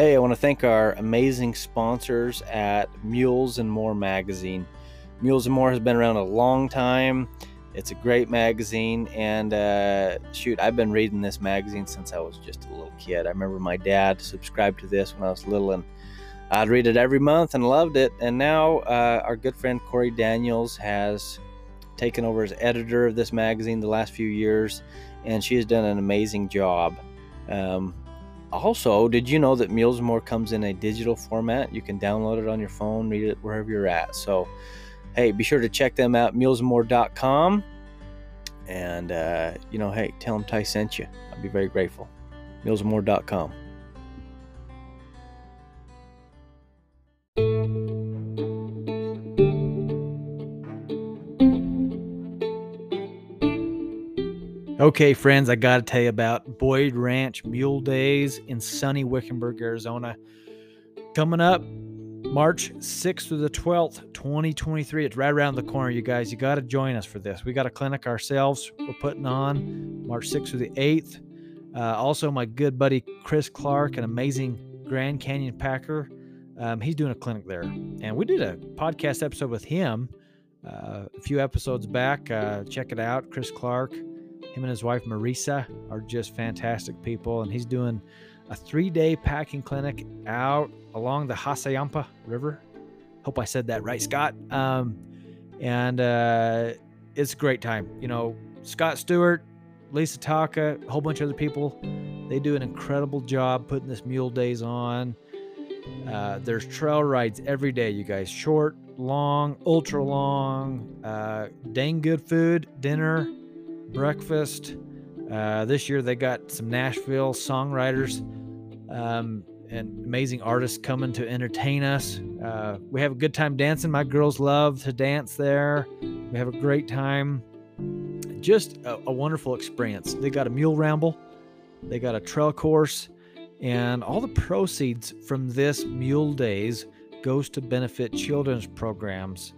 Hey, I want to thank our amazing sponsors at Mules and More magazine. Mules and More has been around a long time. It's a great magazine, and uh, shoot, I've been reading this magazine since I was just a little kid. I remember my dad subscribed to this when I was little, and I'd read it every month and loved it. And now uh, our good friend Corey Daniels has taken over as editor of this magazine the last few years, and she has done an amazing job. Um, also, did you know that and More comes in a digital format? You can download it on your phone, read it wherever you're at. So hey, be sure to check them out, mulesmore.com. And, uh, you know, hey, tell them Ty sent you. I'd be very grateful. Mulesmore.com. Okay, friends, I got to tell you about Boyd Ranch Mule Days in sunny Wickenburg, Arizona. Coming up March 6th through the 12th, 2023. It's right around the corner, you guys. You got to join us for this. We got a clinic ourselves we're putting on March 6th through the 8th. Uh, also, my good buddy Chris Clark, an amazing Grand Canyon packer, um, he's doing a clinic there. And we did a podcast episode with him uh, a few episodes back. Uh, check it out. Chris Clark, him and his wife Marisa are just fantastic people. And he's doing a three day packing clinic out along the Hassayampa River. Hope I said that right, Scott. Um, and uh, it's a great time. You know, Scott Stewart, Lisa Taka, a whole bunch of other people, they do an incredible job putting this Mule Days on. Uh, there's trail rides every day, you guys. Short, long, ultra long, uh, dang good food, dinner, breakfast. Uh, this year they got some Nashville songwriters um, and amazing artists coming to entertain us. Uh, we have a good time dancing. My girls love to dance there. We have a great time. Just a, a wonderful experience. They got a mule ramble, they got a trail course, and all the proceeds from this Mule Days goes to benefit children's programs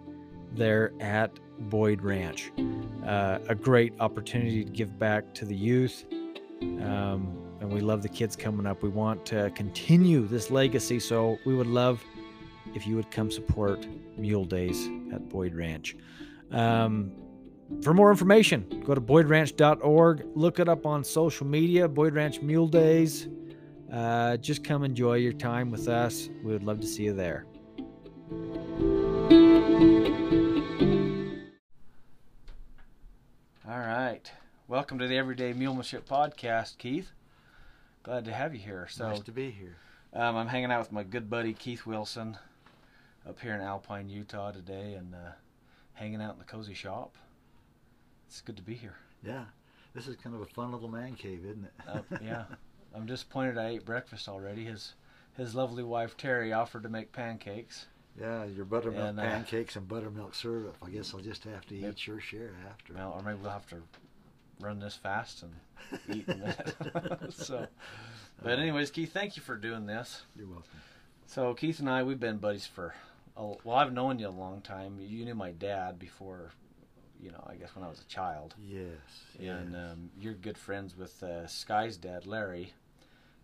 there at Boyd Ranch. Uh, a great opportunity to give back to the youth. Um, and we love the kids coming up. We want to continue this legacy, so we would love if you would come support Mule Days at Boyd Ranch. Um, for more information, go to boydranch.org. Look it up on social media, Boyd Ranch Mule Days. Uh, just come enjoy your time with us. We would love to see you there. All right. Welcome to the Everyday Mulemanship Podcast, Keith. Glad to have you here. So nice to be here. Um, I'm hanging out with my good buddy Keith Wilson up here in Alpine, Utah today, and uh, hanging out in the cozy shop. It's good to be here. Yeah, this is kind of a fun little man cave, isn't it? uh, yeah, I'm disappointed I ate breakfast already. His his lovely wife Terry offered to make pancakes. Yeah, your buttermilk and, uh, pancakes and buttermilk syrup. I guess I'll just have to eat your share after. Well, or maybe we'll have to run this fast and eat that. so, but anyways, Keith, thank you for doing this. You're welcome. So Keith and I, we've been buddies for, a, well, I've known you a long time. You knew my dad before, you know, I guess when I was a child. Yes. And yes. Um, you're good friends with uh, Sky's dad, Larry,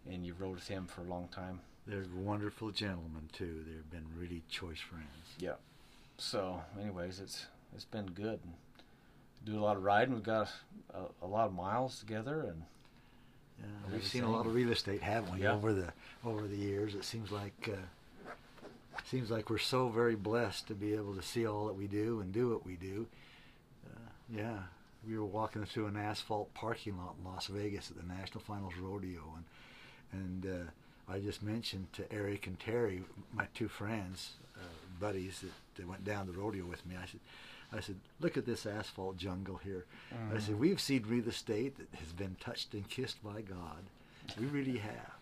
and you rode with him for a long time. They're wonderful gentlemen too. They've been really choice friends. Yeah. So, anyways, it's it's been good do a lot of riding. We've got a, a lot of miles together, and yeah, we've seen a lot of real estate, haven't we, yeah. over the over the years? It seems like uh, seems like we're so very blessed to be able to see all that we do and do what we do. Uh, yeah, we were walking through an asphalt parking lot in Las Vegas at the National Finals Rodeo, and and uh, I just mentioned to Eric and Terry, my two friends, uh, buddies that, that went down the rodeo with me. I said I said, look at this asphalt jungle here. Mm. I said, mm. we've seen real estate that has been touched and kissed by God. We really have.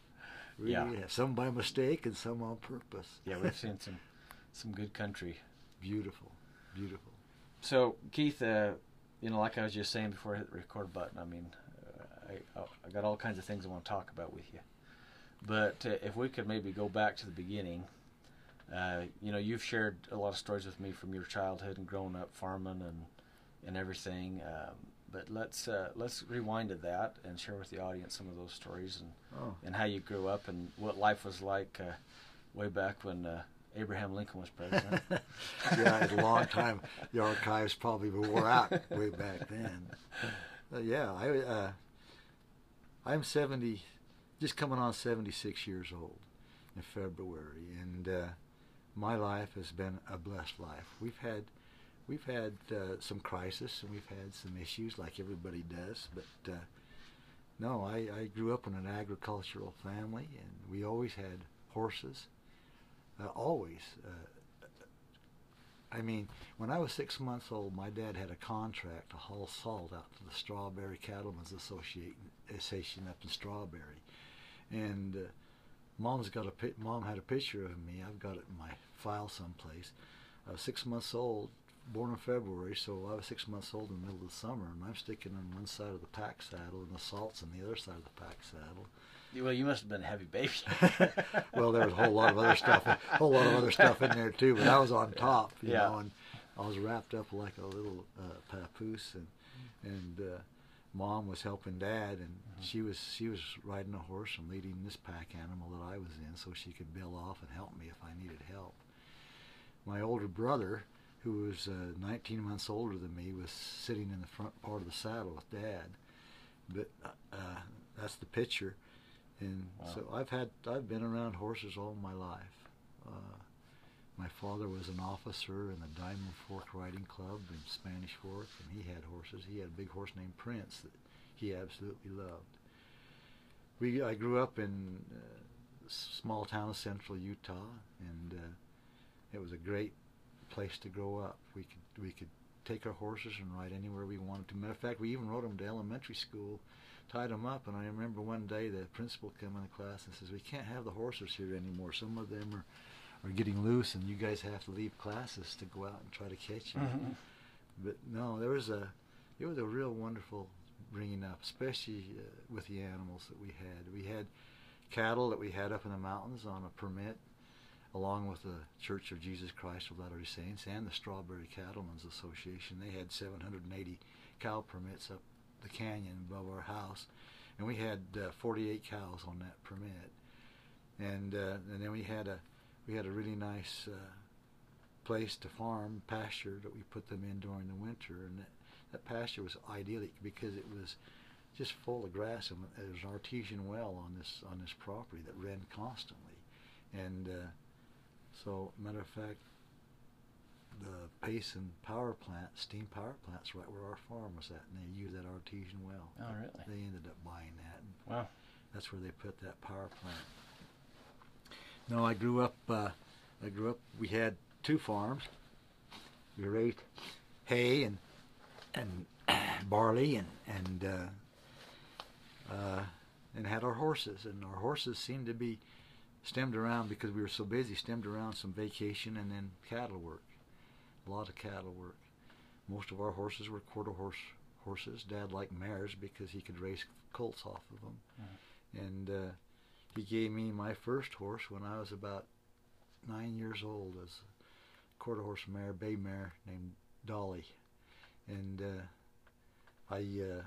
Really yeah. have. Some by mistake and some on purpose. Yeah, we've seen some some good country. Beautiful, beautiful. So Keith, uh, you know, like I was just saying before I hit the record button, I mean, uh, I I got all kinds of things I want to talk about with you. But uh, if we could maybe go back to the beginning uh, you know, you've shared a lot of stories with me from your childhood and growing up farming and and everything. Um, but let's uh, let's rewind to that and share with the audience some of those stories and Oh. and how you grew up and what life was like uh, way back when uh, Abraham Lincoln was president. yeah, it's a long time. The archives probably wore out way back then. Uh, yeah, I, uh, I'm 70, just coming on 76 years old in February, and uh, my life has been a blessed life. We've had, we've had uh, some crisis and we've had some issues like everybody does, but uh, no, I, I grew up in an agricultural family, and we always had horses. Uh, always. Uh, I mean, when I was six months old, my dad had a contract to haul salt out to the Strawberry Cattlemen's Association, Association up in Strawberry, and uh, mom's got a mom had a picture of me. I've got it in my file someplace. I was six months old, born in February, so I was six months old in the middle of the summer, and I'm sticking on one side of the pack saddle, and the salt's on the other side of the pack saddle. well, you must have been a heavy baby. well, there was a whole lot of other stuff, a whole lot of other stuff in there too. But I was on top, you Yeah. know, and I was wrapped up like a little uh, papoose, and and uh, mom was helping dad, and she was she was riding a horse and leading this pack animal that I was in, so she could bail off and help me if I needed help. My older brother, who was uh, 19 months older than me, was sitting in the front part of the saddle with dad. But uh, uh, that's the picture. And Wow. so I've had I've been around horses all my life. Uh, my father was an officer in the Diamond Fork Riding Club in Spanish Fork, and he had horses. He had a big horse named Prince that he absolutely loved. We I grew up in a small town of central Utah, and uh, it was a great place to grow up. We could we could take our horses and ride anywhere we wanted to. Matter of fact, we even rode them to elementary school tied them up. And I remember one day the principal came in the class and says, "We can't have the horses here anymore. Some of them are, are getting loose, and you guys have to leave classes to go out and try to catch them." Mhm. But no, there was a, it was a real wonderful bringing up, especially uh, with the animals that we had. We had cattle that we had up in the mountains on a permit, along with the Church of Jesus Christ of Latter-day Saints and the Strawberry Cattlemen's Association. They had 780 cow permits up the canyon above our house, and we had uh, 48 cows on that permit. And uh, and then we had a we had a really nice uh, place to farm pasture that we put them in during the winter, and that, that pasture was idyllic because it was just full of grass, and there was an artesian well on this on this property that ran constantly, and uh, so matter of fact, the Payson power plant, steam power plant's right where our farm was at, and they used that artesian well. Oh, really? They ended up buying that, and Wow. that's where they put that power plant. No, I grew up. Uh, I grew up. We had two farms. We raised hay and and barley and and uh, uh, and had our horses. And our horses seemed to be stemmed around because we were so busy. Stemmed around some vacation and then cattle work. A lot of cattle work. Most of our horses were quarter horse horses. Dad liked mares because he could race colts off of them. And uh, he gave me my first horse when I was about nine years old as a quarter horse mare, bay mare named Dolly. And uh, I uh,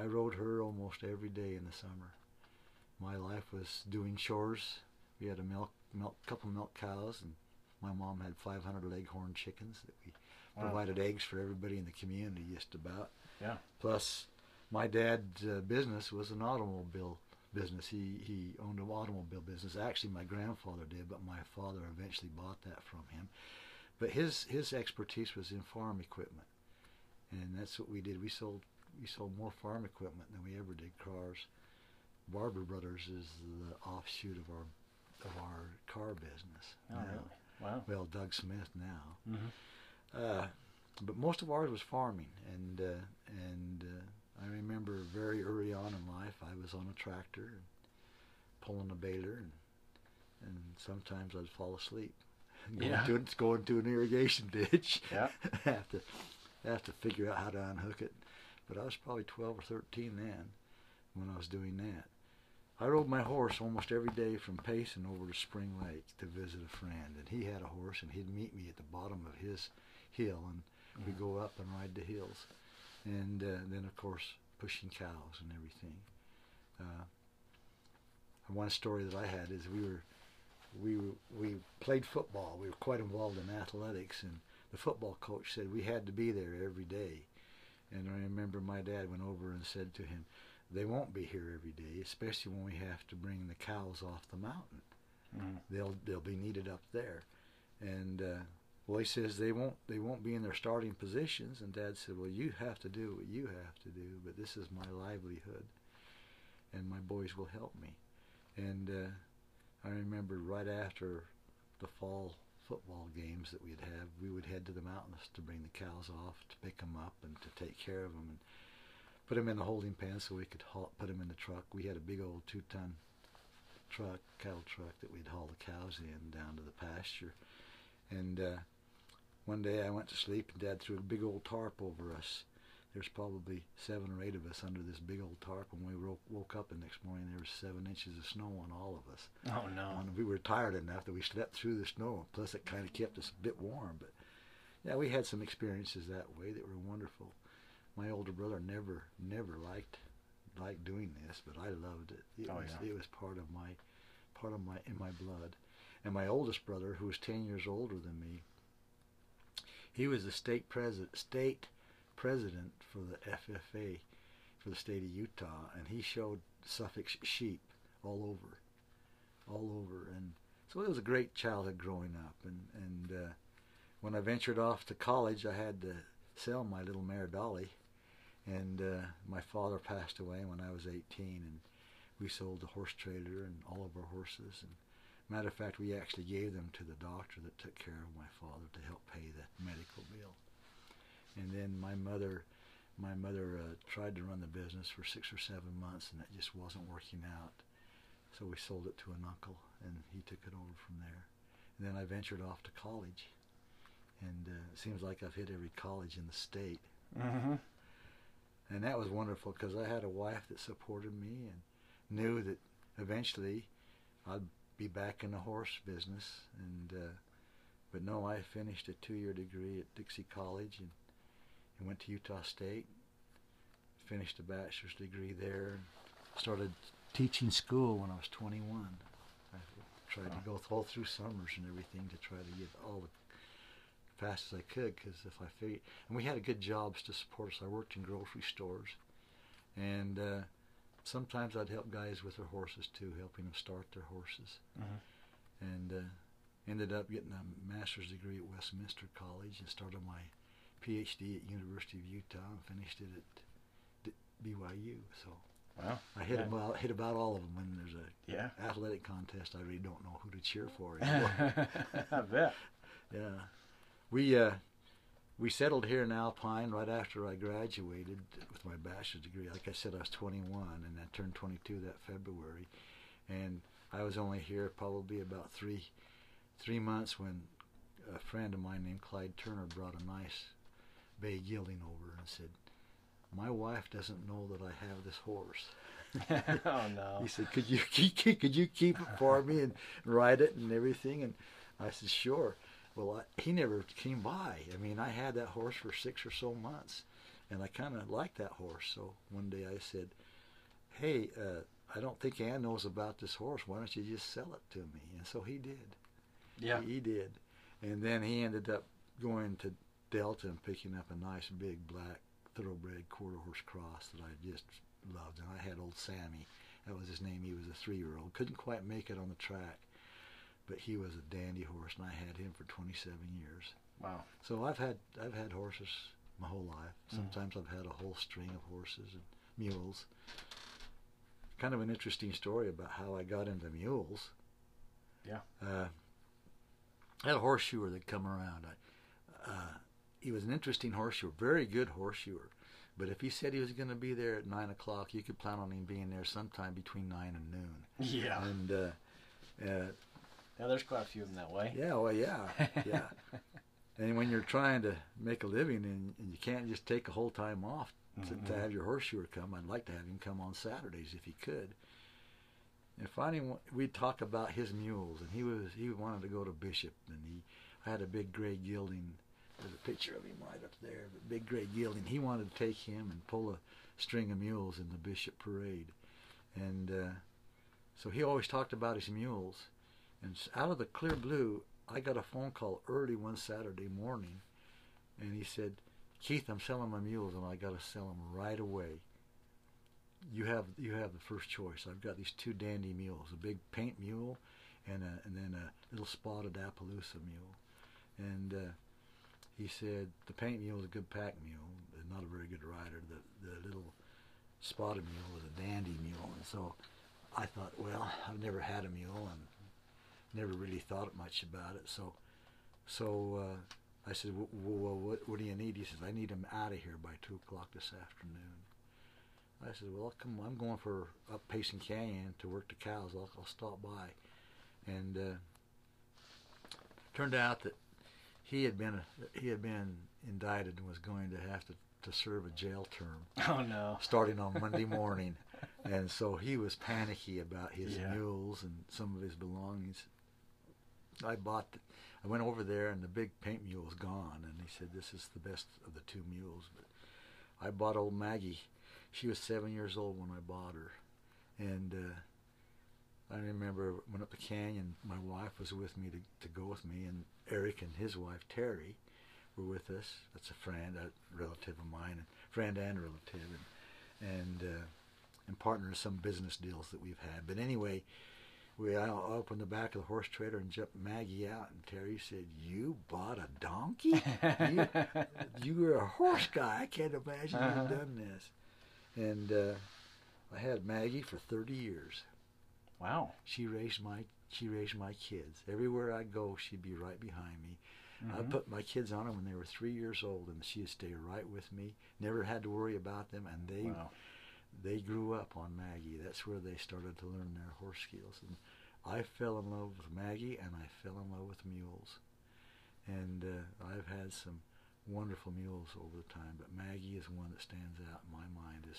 I rode her almost every day in the summer. My life was doing chores. We had a milk milk couple milk cows, and my mom had 500 leghorn chickens that we Wow. provided eggs for everybody in the community just about. Yeah. Plus, my dad's uh, business was an automobile business. He he owned an automobile business. Actually, my grandfather did, but my father eventually bought that from him. But his his expertise was in farm equipment, and that's what we did. We sold we sold more farm equipment than we ever did cars. Barber Brothers is the offshoot of our of our car business. Oh, now. really? Wow. Well, Doug Smith now. hmm Uh, but most of ours was farming, and uh, and uh, I remember very early on in life, I was on a tractor, and pulling a baler, and and sometimes I'd fall asleep, going Yeah. to going to an irrigation ditch. Yeah. have to have to figure out how to unhook it. But I was probably 12 or 13 then when I was doing that. I rode my horse almost every day from Payson over to Spring Lake to visit a friend, and he had a horse, and he'd meet me at the bottom of his hill, and we'd mm. go up and ride the hills. And uh, then of course pushing cows and everything. Uh, one story that I had is we were we we played football. We were quite involved in athletics, and the football coach said we had to be there every day. And I remember my dad went over and said to him, "They won't be here every day, especially when we have to bring the cows off the mountain. Mhm. They'll they'll be needed up there." And uh, well, he says they won't they won't be in their starting positions. And Dad said, "Well, you have to do what you have to do, but this is my livelihood, and my boys will help me." And uh, I remember right after the fall football games that we'd have, we would head to the mountains to bring the cows off, to pick them up, and to take care of them, and put them in the holding pen so we could haul, put them in the truck. We had a big old two-ton truck, cattle truck that we'd haul the cows in down to the pasture. And uh, one day I went to sleep, and Dad threw a big old tarp over us. There's probably seven or eight of us under this big old tarp. When we woke, woke up the next morning, there was seven inches of snow on all of us. Oh no. And we were tired enough that we slept through the snow. Plus, it kind of kept us a bit warm. But yeah, we had some experiences that way that were wonderful. My older brother never, never liked liked doing this, but I loved it. It Oh, was yeah. it was part of my part of my in my blood. And my oldest brother, who was ten years older than me, he was the state president state president for the FFA for the state of Utah, and he showed Suffolk sheep all over, all over, and so it was a great childhood growing up. And and uh, when I ventured off to college, I had to sell my little mare Dolly, and uh, my father passed away when I was 18, and we sold the horse trailer and all of our horses. And matter of fact, we actually gave them to the doctor that took care of my father to help pay the medical bill. And then my mother, my mother uh, tried to run the business for six or seven months, and it just wasn't working out. So we sold it to an uncle, and he took it over from there. And then I ventured off to college, and uh, it seems like I've hit every college in the state. Mm-hmm. And that was wonderful because I had a wife that supported me and knew that eventually I'd be back in the horse business. And uh, but no, I finished a two-year degree at Dixie College and, and went to Utah State. Finished a bachelor's degree there. and Started teaching school when I was 21. I tried to go all through summers and everything to try to get all the fast as I could because if I figured, and we had good jobs to support us. I worked in grocery stores, and uh, sometimes I'd help guys with their horses too, helping them start their horses. Mhm. And uh, ended up getting a master's degree at Westminster College and started my PhD at University of Utah and finished it at D- BYU. So Wow. I hit Yeah. about hit about all of them. When there's a Yeah. athletic contest, I really don't know who to cheer for. I bet. Yeah, we uh, we settled here in Alpine right after I graduated with my bachelor's degree. Like I said, I was 21, and I turned 22 that February, and I was only here probably about three three months when a friend of mine named Clyde Turner brought a nice bay gelding over and said, "My wife doesn't know that I have this horse." oh no. He said, "Could you keep, could you keep it for me and ride it and everything?" And I said, "Sure." Well, I, he never came by. I mean, I had that horse for six or so months, and I kind of liked that horse. So one day I said, "Hey, uh, I don't think Ann knows about this horse. Why don't you just sell it to me?" And so he did. Yeah. He did. And then he ended up going to Delta and picking up a nice big black thoroughbred quarter horse cross that I just loved. And I had old Sammy. That was his name. He was a three year old. Couldn't quite make it on the track. But he was a dandy horse and I had him for twenty seven years. Wow. So I've had I've had horses my whole life. Mhm. Sometimes I've had a whole string of horses and mules. Kind of an interesting story about how I got into mules. Yeah. Uh, I had a horseshoer that come around. I, uh, he was an interesting horseshoer, very good horseshoer. But if he said he was going to be there at nine o'clock, you could plan on him being there sometime between nine and noon. Yeah. And uh, uh, Yeah, there's quite a few of them that way. yeah, well, yeah, yeah. and when you're trying to make a living and, and you can't just take a whole time off to, to Mhm. have your horseshoer come, I'd like to have him come on Saturdays if he could. And finally, we'd talk about his mules, and he was he wanted to go to Bishop, and he I had a big gray gelding There's a picture of him right up there. But big gray gelding. He wanted to take him and pull a string of mules in the Bishop Parade, and uh, so he always talked about his mules. And out of the clear blue, I got a phone call early one Saturday morning, and he said, "Keith, I'm selling my mules, and I got to sell them right away. You have you have the first choice. I've got these two dandy mules, a big paint mule, and a, and then a little spotted Appaloosa mule." And uh, he said the paint mule is a good pack mule, but not a very good rider. The the little spotted mule is a dandy mule, and so I thought, well, I've never had a mule and never really thought much about it. So, so uh, I said, well, well what, what do you need? He says, I need him out of here by two o'clock this afternoon. I said, well, come on, I'm going for up Payson Canyon to work the cows. I'll, I'll stop by. And uh, turned out that he had been he had been indicted and was going to have to, to serve a jail term. Oh no! Starting on Monday morning, and so he was panicky about his Yeah. mules and some of his belongings. I bought, I went over there and the big paint mule was gone, and he said this is the best of the two mules. But I bought old Maggie. She was seven years old when I bought her, and uh, I remember went up the canyon. My wife was with me to, to go with me, and Eric and his wife Terry were with us. That's a friend, a relative of mine, and friend and relative, and and uh, and partner in some business deals that we've had. But anyway, we I opened the back of the horse trailer and jumped Maggie out, and Terry said, "You bought a donkey? you, you were a horse guy. I can't imagine Uh-huh. you've done this." And uh, I had Maggie for 30 years. Wow. She raised my she raised my kids. Everywhere I go, she'd be right behind me. I Mhm. put my kids on her when they were three years old, and she'd stay right with me. Never had to worry about them, and they Wow. they grew up on Maggie. That's where they started to learn their horse skills. And I fell in love with Maggie, and I fell in love with mules. And uh, I've had some wonderful mules over the time, but Maggie is one that stands out in my mind. Is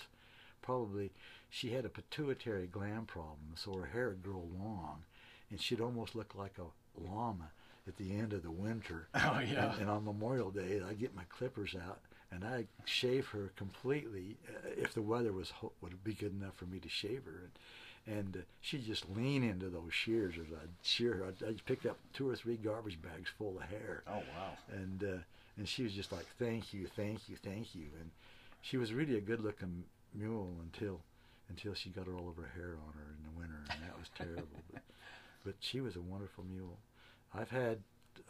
probably she had a pituitary gland problem, so her hair would grow long, and she'd almost look like a llama at the end of the winter. Oh yeah. And, and on Memorial Day, I get my clippers out and I shave her completely uh, if the weather was ho- would be good enough for me to shave her. And, and uh, she'd just lean into those shears as I'd shear her. I'd, I'd pick up two or three garbage bags full of hair. Oh wow. And uh, and she was just like, "Thank you, thank you, thank you." And she was really a good-looking mule until until she got all of her hair on her in the winter, and that was terrible. but but she was a wonderful mule. I've had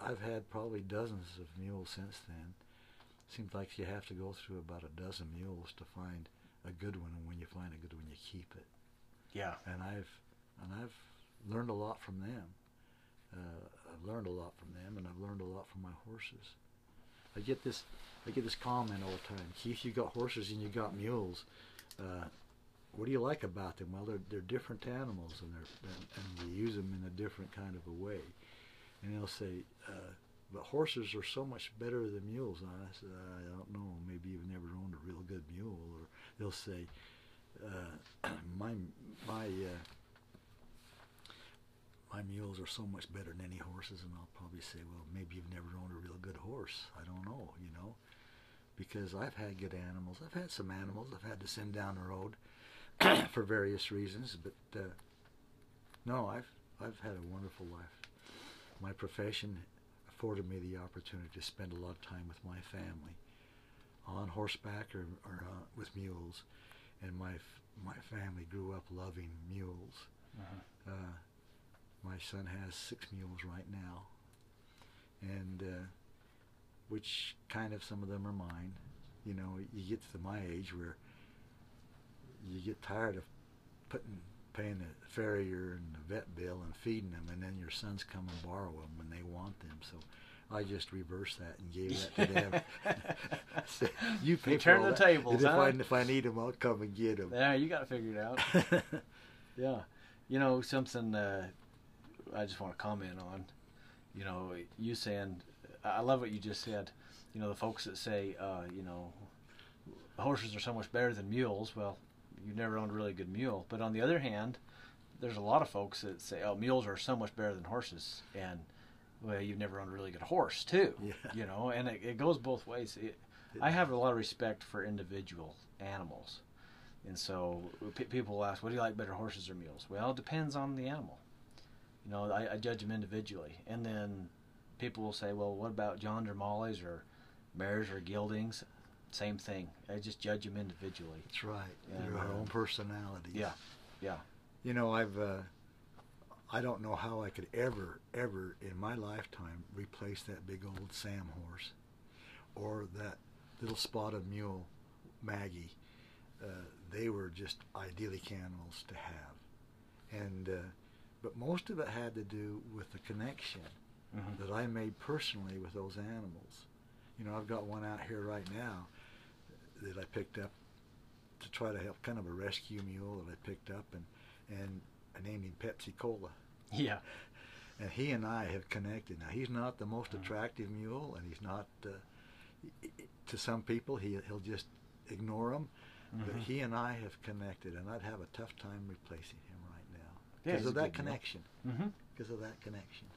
I've had probably dozens of mules since then. Seems like you have to go through about a dozen mules to find a good one, and when you find a good one, you keep it. Yeah. And I've and I've learned a lot from them. Uh, I've learned a lot from them, and I've learned a lot from my horses. I get this I get this comment all the time. Keith, you got horses and you got mules. Uh, what do you like about them? Well, they're they're different animals, and they're and, and we use them in a different kind of a way. And they'll say, uh, "But horses are so much better than mules." I said, "I don't know. Maybe you've never owned a real good mule." Or they'll say, uh, "My my uh, my mules are so much better than any horses," and I'll probably say, "Well, maybe you've never owned a real good horse. I don't know, you know." Because I've had good animals. I've had some animals I've had to send down the road for various reasons, but uh, no, I've I've had a wonderful life. My profession afforded me the opportunity to spend a lot of time with my family, on horseback or, or uh, with mules, and my f- my family grew up loving mules. Uh-huh. Uh, my son has six mules right now, and uh, which kind of some of them are mine. You know, you get to my age where you get tired of putting paying the farrier and the vet bill and feeding them, and then your sons come and borrow them when they want them. So I just reversed that and gave that to them. So, you You turn the that, tables, and if huh? I if I need them, I'll come and get them. Yeah, you got to figure it out. Yeah. You know, something uh, I just want to comment on. You know, you saying, I love what you just said. You know, the folks that say, uh, you know, horses are so much better than mules. Well, you've never owned a really good mule. But on the other hand, there's a lot of folks that say, oh, mules are so much better than horses. And well, you've never owned a really good horse too. Yeah. You know, and it, it goes both ways. It, I have a lot of respect for individual animals, and so p- people ask, "What do you like better, horses or mules?" Well, it depends on the animal. You know, I, I judge them individually, and then people will say, "Well, what about John or or mares or geldings?" Same thing. I just judge them individually. That's right. They're yeah. own personalities. Yeah, yeah. You know, I've uh, I don't know how I could ever, ever in my lifetime replace that big old Sam horse or that little spotted mule, Maggie. Uh, they were just idyllic animals to have, and uh, but most of it had to do with the connection Mhm. that I made personally with those animals. You know, I've got one out here right now that I picked up to try to help, kind of a rescue mule that I picked up, and and I named him Pepsi Cola. Yeah. And he and I have connected. Now he's not the most Mhm. attractive mule, and he's not. Uh, to some people, he he'll just ignore them. But Mhm. he and I have connected, and I'd have a tough time replacing him right now Yeah, because he's of that connection. Mm-hmm. Because of that connection.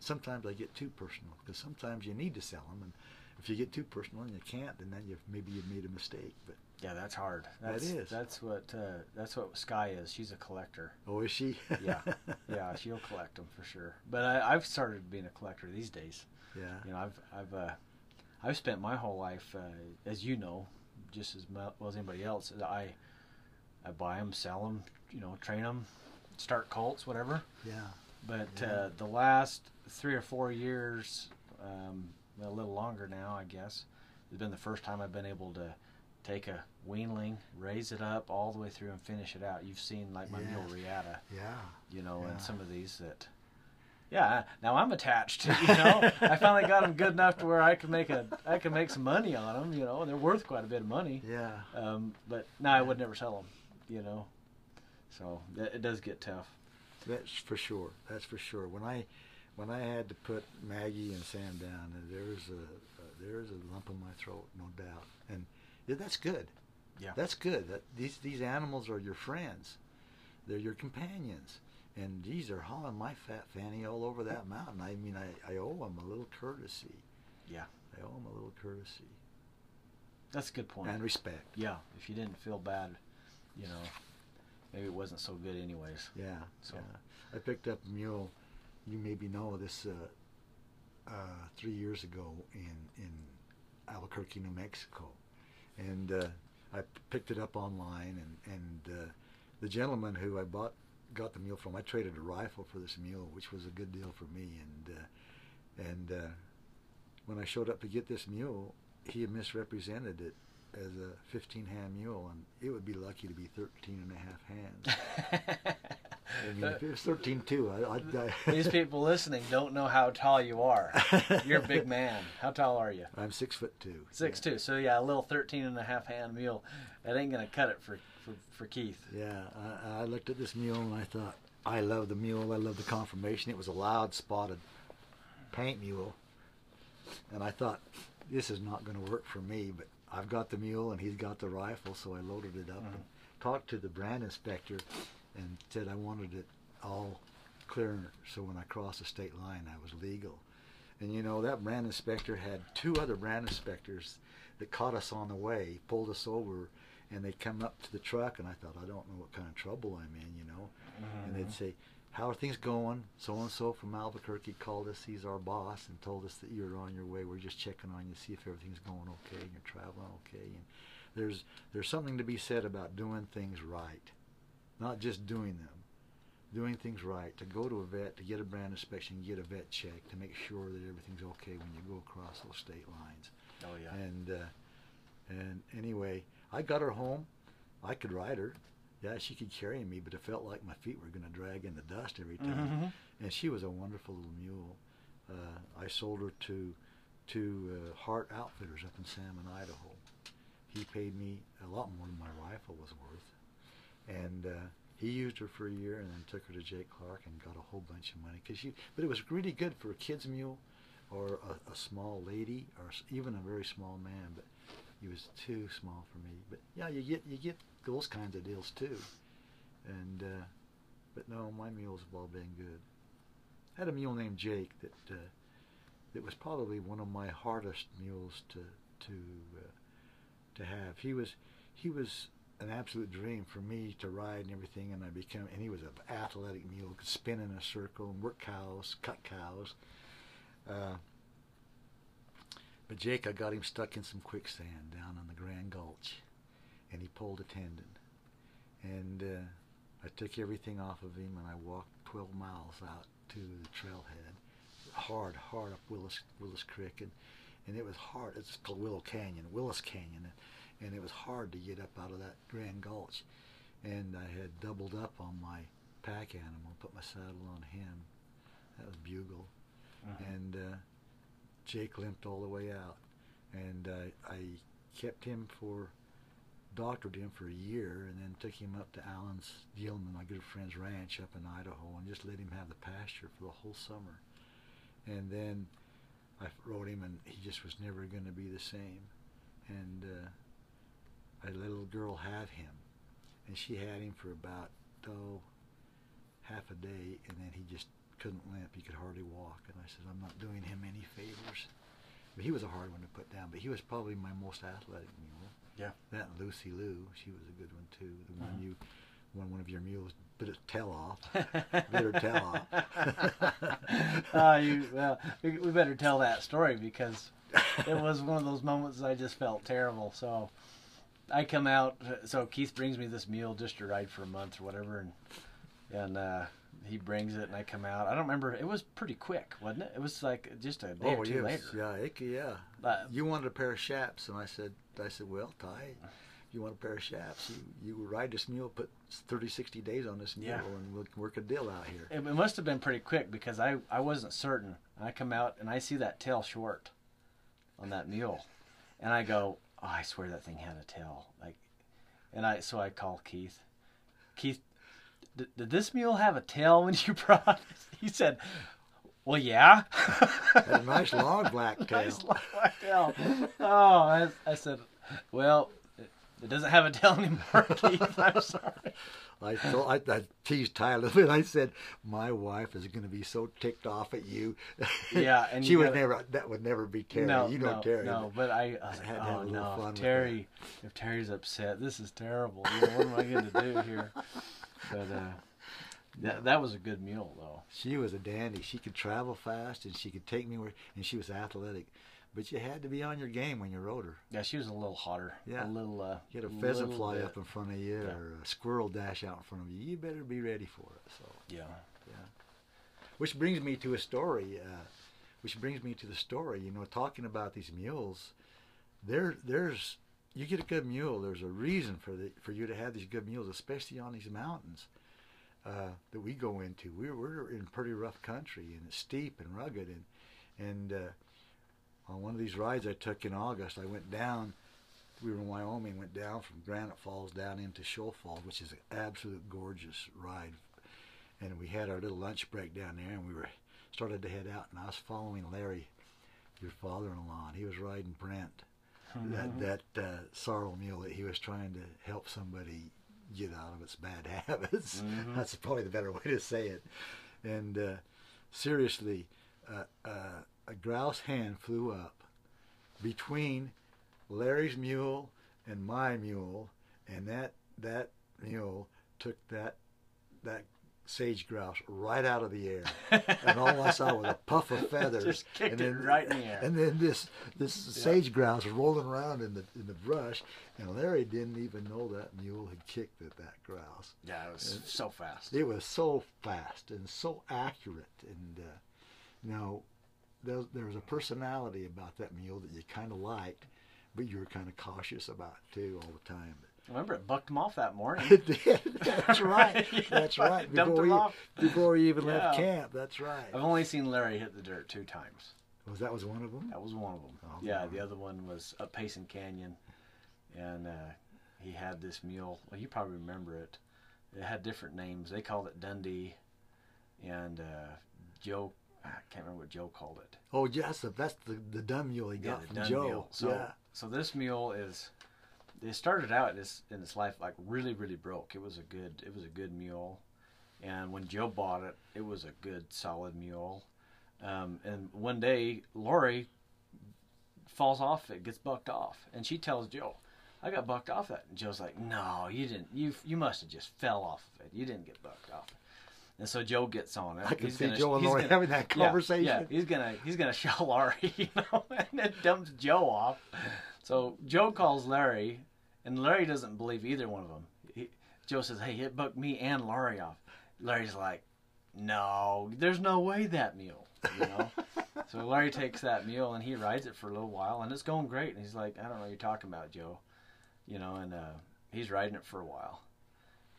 Sometimes I get too personal because sometimes you need to sell them, and if you get too personal and you can't, then then you've maybe you've made a mistake. But Yeah, that's hard. That That's. That's what uh, that's what Sky is. She's a collector. oh, is she? Yeah, yeah, she'll collect them for sure. But I, I've started being a collector these days. yeah. You know, I've I've uh, I've spent my whole life, uh, as you know, just as well as anybody else. I I buy them, sell them, you know, train them, start cults, whatever. Yeah. But Yeah. uh, the last three or four years, um, a little longer now, I guess, has been the first time I've been able to take a weanling, raise it up all the way through and finish it out. You've seen like my mule Riata, Yeah. you know, Yeah. and some of these that. Yeah, now I'm attached. You know, I finally got them good enough to where I can make a, I can make some money on them. You know, and they're worth quite a bit of money. Yeah. Um, but no, I would never sell them. You know, so it, it does get tough. That's for sure. That's for sure. When I when I had to put Maggie and Sam down, there was a uh, there was a lump in my throat, no doubt. And that's good. Yeah. That's good. That these these animals are your friends. They're your companions. And geez, they're hauling my fat fanny all over that mountain. I mean, I, I owe them a little courtesy. Yeah. I owe them a little courtesy That's a good point. and respect. Yeah, if you didn't feel bad, you know, maybe it wasn't so good anyways. Yeah. So- yeah. I picked up a mule. You maybe know this. Uh, uh, three years ago in in Albuquerque, New Mexico, and uh, I picked it up online. And and uh, the gentleman who I bought got the mule from, I traded a rifle for this mule, which was a good deal for me. And uh, and uh, when I showed up to get this mule, he had misrepresented it as a 15 hand mule, and it would be lucky to be 13 and a half hands. I mean, if it was 13 too, I, I'd die. These people listening don't know how tall you are. You're a big man. How tall are you? I'm six foot two. Six two. So yeah, a little 13 and a half hand mule. That ain't gonna cut it for for, for Keith. Yeah, I, I looked at this mule and I thought, I love the mule. I love the conformation. It was a loud spotted paint mule, and I thought, this is not going to work for me. But I've got the mule and he's got the rifle, so I loaded it up and mm. talked to the brand inspector, and said I wanted it all clear, so when I crossed the state line, I was legal. And you know that brand inspector had two other brand inspectors that caught us on the way, pulled us over, and they come up to the truck, and I thought, I don't know what kind of trouble I'm in, you know. And they'd mm-hmm. say, "How are things going?" So and so from Albuquerque called us. He's our boss, and told us that you're on your way. We're just checking on you, see if everything's going okay and you're traveling okay. And there's there's something to be said about doing things right, not just doing them. Doing things right, to go to a vet, to get a brand inspection, get a vet check, to make sure that everything's okay when you go across those state lines. Oh yeah. And uh, and anyway, I got her home. I could ride her. Yeah, she could carry me, but it felt like my feet were going to drag in the dust every time. Mhm. And she was a wonderful little mule. Uh, I sold her to to uh, Hart Outfitters up in Salmon, Idaho. He paid me a lot more than my rifle was worth, and uh, he used her for a year, and then took her to Jake Clark and got a whole bunch of money. Cause she, but it was really good for a kid's mule, or a, a small lady, or even a very small man. But he was too small for me. But yeah, you get you get those kinds of deals too, and uh, but no, my mules have all been good. I had a mule named Jake that uh, that was probably one of my hardest mules to to uh, to have. He was he was an absolute dream for me to ride and everything, and I became and he was an athletic mule, could spin in a circle and work cows, cut cows. Uh, but Jake, I got him stuck in some quicksand down on and he pulled a tendon. And uh, I took everything off of him, and I walked 12 miles out to the trailhead, hard, hard up Willis Willis Creek, and and it was hard. It's called Willow Canyon, Willis Canyon, and, and it was hard to get up out of that Grand Gulch. And I had doubled up on my pack animal, put my saddle on him. That was Bugle, Mhm. and uh, Jake limped all the way out, and uh, I kept him for doctored him for a year, and then took him up to Alan's Gilman, my good friend's ranch up in Idaho, and just let him have the pasture for the whole summer. And then I rode him, and he just was never going to be the same. And uh, I let a little girl have him, and she had him for about oh half a day, and then he just couldn't limp. He could hardly walk, and I said, I'm not doing him any favors. But he was a hard one to put down. But he was probably my most athletic mule. Yeah. That Lucy Lou, she was a good one too. The one Mhm. you, one one of your mules bit her tail off. Bit her tail off. uh, you, well, we, we better tell that story because it was one of those moments I just felt terrible. So I come out. So Keith brings me this mule just to ride for a month or whatever, and and uh, he brings it, and I come out. I don't remember. It was pretty quick, wasn't it? It was like just a day oh or two yes, later. yeah, it, yeah. Uh, You wanted a pair of chaps, and I said, I said, well, Ty, you want a pair of chaps? You you ride this mule, put 30, 60 days on this mule, Yeah. and we'll work a deal out here. it, it must have been pretty quick because I I wasn't certain. I come out and I see that tail short on that mule, and I go, oh, I swear that thing had a tail. Like, and I so I call Keith. Keith, d- did this mule have a tail when you brought it? He said, well, yeah. A nice long black tail. nice long black tail. Oh, I, I said, well, it, it doesn't have a tail anymore, Keith. I'm sorry. I, told, I, I teased Ty a little bit. I said, "My wife is going to be so ticked off at you." Yeah, and she would never. That would never be Terry. No, you know no, Terry. No, but I, I was like, oh a no, fun if with Terry, if Terry's upset, this is terrible. You know, what am I going to do here? But uh, that that was a good mule though. She was a dandy. She could travel fast, and she could take me where, and she was athletic. But you had to be on your game when you rode her. Yeah, she was a little hotter. Yeah. a little. Uh, You had a pheasant fly bit. up in front of you, Yeah. or a squirrel dash out in front of you. You better be ready for it. So, Yeah. which brings me to a story. Uh, which brings me to the story. You know, talking about these mules, there, there's you get a good mule. There's a reason for the for you to have these good mules, especially on these mountains uh, that we go into. We're we're in pretty rough country and it's steep and rugged and and uh, on one of these rides I took in August, I went down. We were in Wyoming, went down from Granite Falls down into Shoal Falls, which is an absolute gorgeous ride. And we had our little lunch break down there, and we were started to head out. And I was following Larry, your father-in-law, and he was riding Brent, that that uh, sorrel mule that he was trying to help somebody get out of its bad habits. Mhm. That's probably the better way to say it. And uh, seriously, uh, uh, a grouse hen flew up between Larry's mule and my mule, and that that mule took that that sage grouse right out of the air, and all I saw was a puff of feathers, and it right in the air. and then this this sage grouse rolling around in the in the brush, and Larry didn't even know that mule had kicked at that grouse. Yeah, it was so fast. It was so fast and so accurate, and uh, you know, there, there was a personality about that mule that you kind of liked, but you were kind of cautious about too all the time. Remember, it bucked him off that morning. It did. That's right. Yeah, That's right. Before off. before you even left camp. That's right. I've only seen Larry hit the dirt two times. Was that was one of them? That was one of them. Oh, yeah, the other one was up Payson Canyon, and uh, he had this mule. Well, you probably remember it. It had different names. They called it Dundee, and uh, Joe. I can't remember what Joe called it. Oh, yes. That's the the dumb mule he got the from Joe. mule. So, yeah. so this mule is. It started out in its, in its life like really, really broke. It was a good, it was a good mule, And when Joe bought it, it was a good, solid mule. Um, and one day, Lori falls off it, gets bucked off, and she tells Joe, "I got bucked off that." And Joe's like, "No, you didn't. You you must have just fell off of it. You didn't get bucked off." And so Joe gets on it. I can He's see gonna- Joe and Lori gonna- having that yeah, conversation. Yeah, he's gonna he's gonna show Larry, you know, and then dumps Joe off. So Joe calls Larry, and Larry doesn't believe either one of them. He, Joe says, "Hey, it bucked me and Larry off." Larry's like, "No, there's no way that mule." You know. so Larry takes that mule and he rides it for a little while, and it's going great. And he's like, "I don't know what you're talking about, Joe," you know, and uh, he's riding it for a while,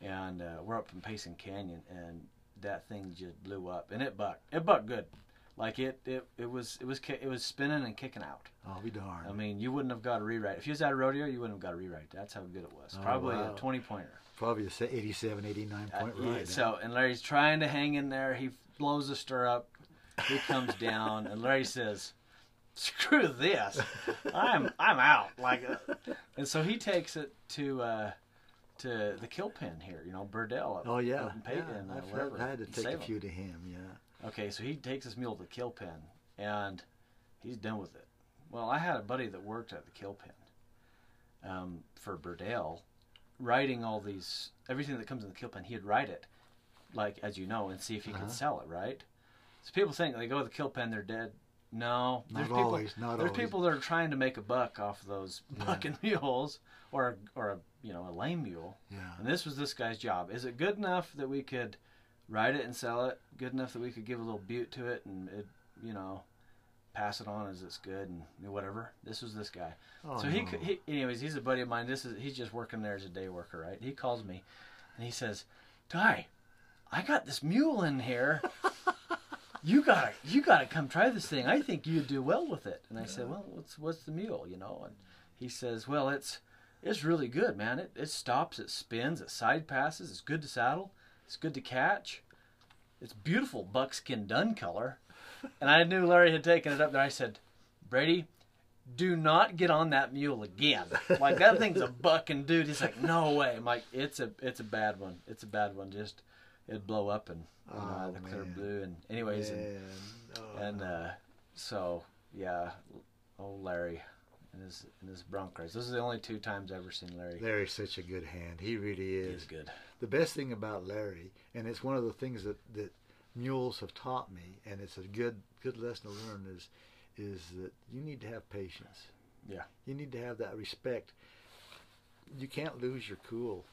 and uh, we're up in Payson Canyon, and that thing just blew up, and it bucked. It bucked good, like it it, it was it was it was spinning and kicking out. I'll be darned. I mean, you wouldn't have got a reride if you was at a rodeo. You wouldn't have got a reride. That's how good it was. Oh, Probably wow. a twenty pointer. Probably a se- 87, 89 point Uh, yeah, ride. So and Larry's trying to hang in there. He blows the stirrup. He comes down, and Larry says, "Screw this! I'm I'm out." Like, uh, and so he takes it to uh, to the kill pen here. You know, Burdell. Up, oh yeah, up in yeah. Uh, I've, I've had to take a few to him. Yeah. Okay, so he takes his mule to the kill pen, and he's done with it. Well, I had a buddy that worked at the kill pen um, for Burdell, writing all these everything that comes in the kill pen. He'd write it, like as you know, and see if he Uh-huh. could sell it. Right. So people think they go to the kill pen, they're dead. No, Not there's people. always. Not there's always. people that are trying to make a buck off of those Yeah. bucking mules, or or a you know a lame mule. Yeah. And this was this guy's job. Is it good enough that we could write it and sell it? Good enough that we could give a little bute to it and it, you know, pass it on as it's good and whatever. This was this guy. Oh, so he, no. he, anyways, he's a buddy of mine. This is he's just working there as a day worker, right? He calls me, and he says, "Ty, I got this mule in here. You gotta, you gotta come try this thing. I think you'd do well with it." And I said, "Well, what's what's the mule, you know?" And he says, "Well, it's it's really good, man. It it stops, it spins, it side passes. It's good to saddle. It's good to catch. It's beautiful buckskin dun color." And I knew Larry had taken it up there. I said, "Brady, do not get on that mule again. Like that thing's a bucking dude." He's like, "No way." I'm like, "It's a it's a bad one. It's a bad one. Just it'd blow up and you know, Oh, the clear blue." And anyways, and, Oh, and uh, so yeah, old Larry and his and his bronc rides. Those are the only two times I've ever seen Larry. Larry's such a good hand. He really is. He's good. the best thing about Larry, and it's one of the things that, that mules have taught me, and it's a good good lesson to learn is is that you need to have patience. Yeah. You need to have that respect. You can't lose your cool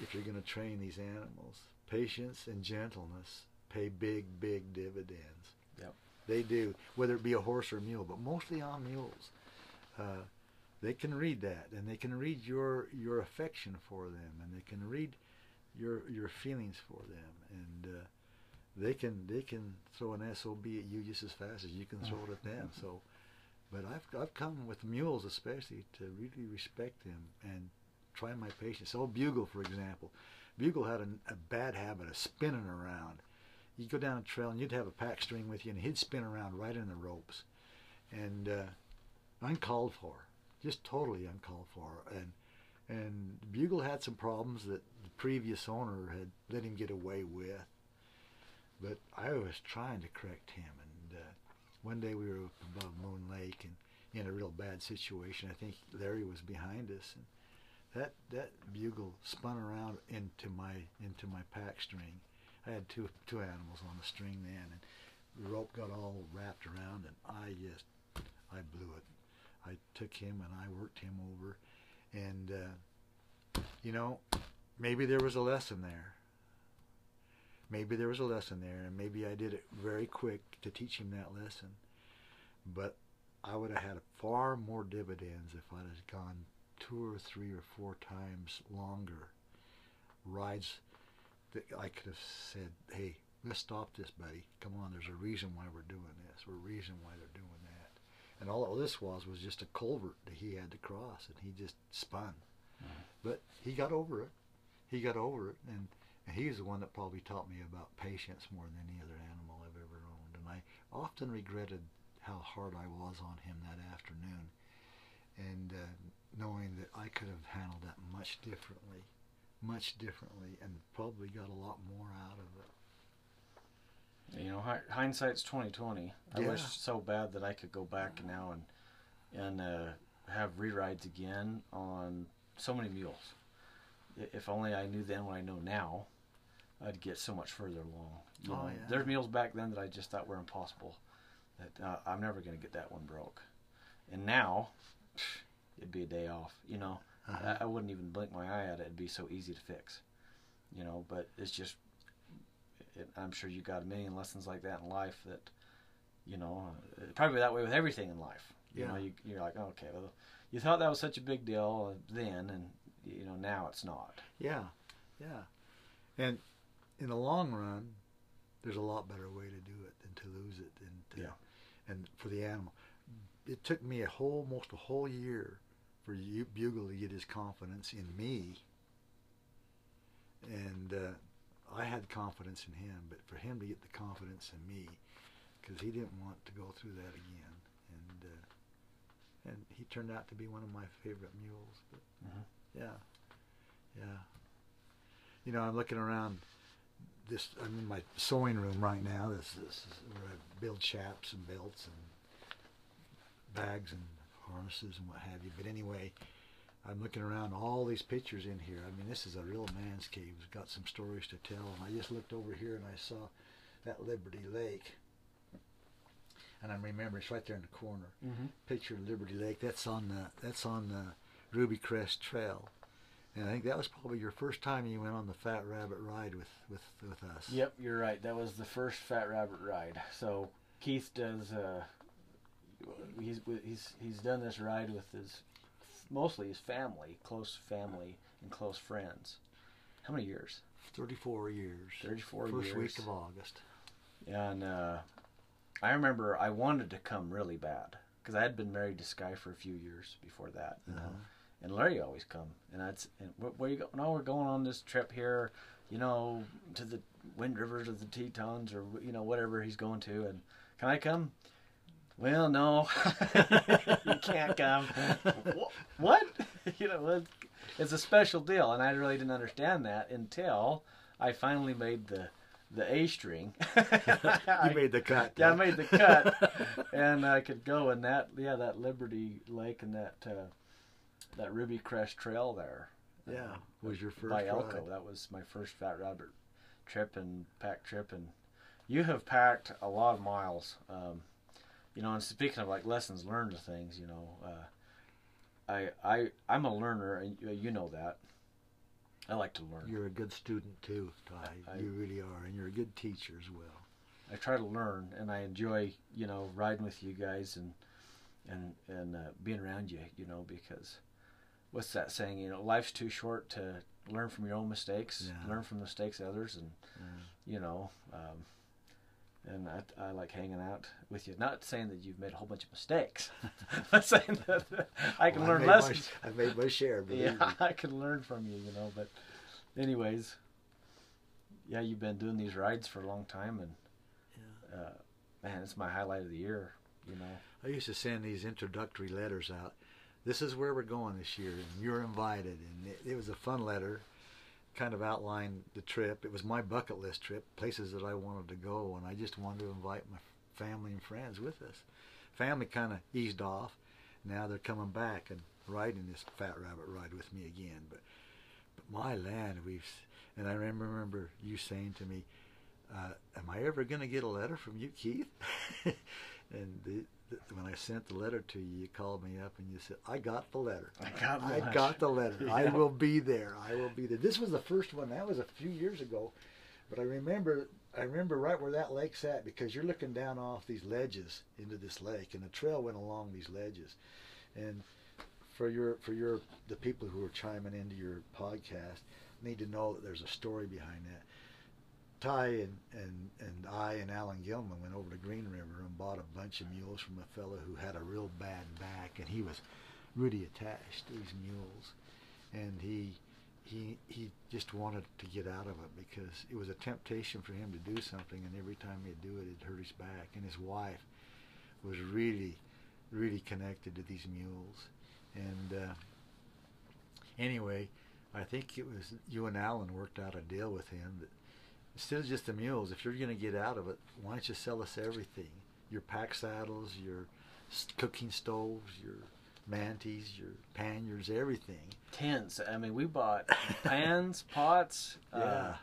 if you're going to train these animals. Patience and gentleness pay big, big dividends. Yep. They do, whether it be a horse or a mule, but mostly on mules. Uh, they can read that, and they can read your your affection for them, and they can read your your feelings for them, and uh, they can they can throw an sob at you just as fast as you can throw it at them. So, but I've I've come with mules especially to really respect them and try my patience. So Bugle, for example, Bugle had a, a bad habit of spinning around. You'd go down a trail and you'd have a pack string with you, and he'd spin around right in the ropes, and uh, uncalled for, just totally uncalled for. And and Bugle had some problems that the previous owner had let him get away with. But I was trying to correct him, and uh, one day we were up above Moon Lake and in a real bad situation. I think Larry was behind us, and that that bugle spun around into my into my pack string. I had two two animals on the string then, and the rope got all wrapped around, and I just I blew it. I took him and I worked him over, and uh, you know, maybe there was a lesson there. Maybe there was a lesson there, and maybe I did it very quick to teach him that lesson. But I would have had far more dividends if I'd have gone two or three or four times longer rides that I could have said, hey, let's stop this, buddy. Come on, there's a reason why we're doing this. There's a reason why they're doing that. And all this was was just a culvert that he had to cross, and he just spun. But he got over it. He got over it, and, and he's the one that probably taught me about patience more than any other animal I've ever owned. And I often regretted how hard I was on him that afternoon, and uh, knowing that I could have handled that much differently. much differently and probably got a lot more out of it. You know, hindsight's twenty twenty. I wish so bad that I could go back now and and uh, have rerides again on so many mules. If only I knew then what I know now, I'd get so much further along. You Oh, know, yeah. There's mules back then that I just thought were impossible. That uh, I'm never going to get that one broke. And now, it'd be a day off. You know, Uh-huh. I, I wouldn't even blink my eye at it. It'd be so easy to fix. You know, but it's just. It, I'm sure you got a million lessons like that in life. That, you know, uh, probably that way with everything in life. You know, Yeah. you, you're like, okay, well, you thought that was such a big deal then, and you know now it's not. Yeah, yeah. And in the long run, there's a lot better way to do it than to lose it and to, Yeah. and for the animal. It took me a whole almost a whole year for Bugle to get his confidence in me. And uh, I had confidence in him, but for him to get the confidence in me, because he didn't want to go through that again, and uh, and he turned out to be one of my favorite mules. But Mhm. yeah, yeah. You know, I'm looking around. This I'm in my sewing room right now. This, this is where I build chaps and belts and bags and harnesses and what have you. But anyway, I'm looking around all these pictures in here. I mean, this is a real man's cave. It's got some stories to tell. And I just looked over here and I saw that Liberty Lake. And I remember it's right there in the corner. Mm-hmm. Picture of Liberty Lake. That's on the that's on the Ruby Crest Trail. And I think that was probably your first time you went on the Fat Rabbit ride with with with us. Yep, you're right. That was the first Fat Rabbit ride. So Keith does. Uh, he's he's he's done this ride with his mostly his family, close family, and close friends. How many years? 34 years. 34 First years. week of August. And uh, I remember I wanted to come really bad because I had been married to Sky for a few years before that. Uh-huh. And Larry always come, and I'd and where, where you go? No, we're going on this trip here, you know, to the Wind Rivers or the Tetons or you know whatever he's going to. And can I come? Well, no, you can't come. What? you know, it's a special deal, and I really didn't understand that until I finally made the the A string. You made the cut. Yeah, I made the cut, and I could go in that. Yeah, that Liberty Lake and that uh, that Ruby Crest Trail there. Yeah, was your first by Elko. ride. That was my first Fat Rabbit trip and pack trip, and you have packed a lot of miles. Um, you know, and speaking of like lessons learned of things, you know, uh, I I I'm a learner, and you- you know that. I like to learn. You're a good student too, Ty. I- you really are, and you're a good teacher as well. I try to learn, and I enjoy, you know, riding with you guys and and and uh, being around you, you know, because what's that saying? You know, life's too short to learn from your own mistakes, Yeah. learn from the mistakes of others, and Yeah. you know, um, and I, I like hanging out with you. Not saying that you've made a whole bunch of mistakes, but saying that I can Well, learn my- lessons. I made my share, Yeah, me. I can learn from you, you know. But, anyways, yeah, you've been doing these rides for a long time, and Yeah. uh, man, it's my highlight of the year. You know, I used to send these introductory letters out. This is where we're going this year, and you're invited. And it, it was a fun letter, kind of outlined the trip. It was my bucket list trip, places that I wanted to go, and I just wanted to invite my family and friends with us. Family kind of eased off. Now they're coming back and riding this fat rabbit ride with me again. But, but my land, we've. And I remember, you saying to me, uh, "Am I ever going to get a letter from you, Keith?" and the, the, I sent the letter to you, you called me up and you said, "I got the letter. I got the I letter." got the letter. I will be there. I will be there." This was the first one. That was a few years ago, but I remember. I remember right where that lake's at because you're looking down off these ledges into this lake, and the trail went along these ledges. And for your for your the people who are chiming into your podcast need to know that there's a story behind that. Ty and, and, and I and Alan Gilman went over to Green River and bought a bunch of mules from a fellow who had a real bad back, and he was really attached to these mules, and he he he just wanted to get out of it because it was a temptation for him to do something, and every time he'd do it, it hurt his back. And his wife was really really connected to these mules, and uh, anyway, I think it was you and Alan worked out a deal with him that instead of just the mules, if you're going to get out of it, why don't you sell us everything? Your pack saddles, your cooking stoves, your manties, your panniers, everything. Tents. I mean, we bought pans, pots, uh, Yeah.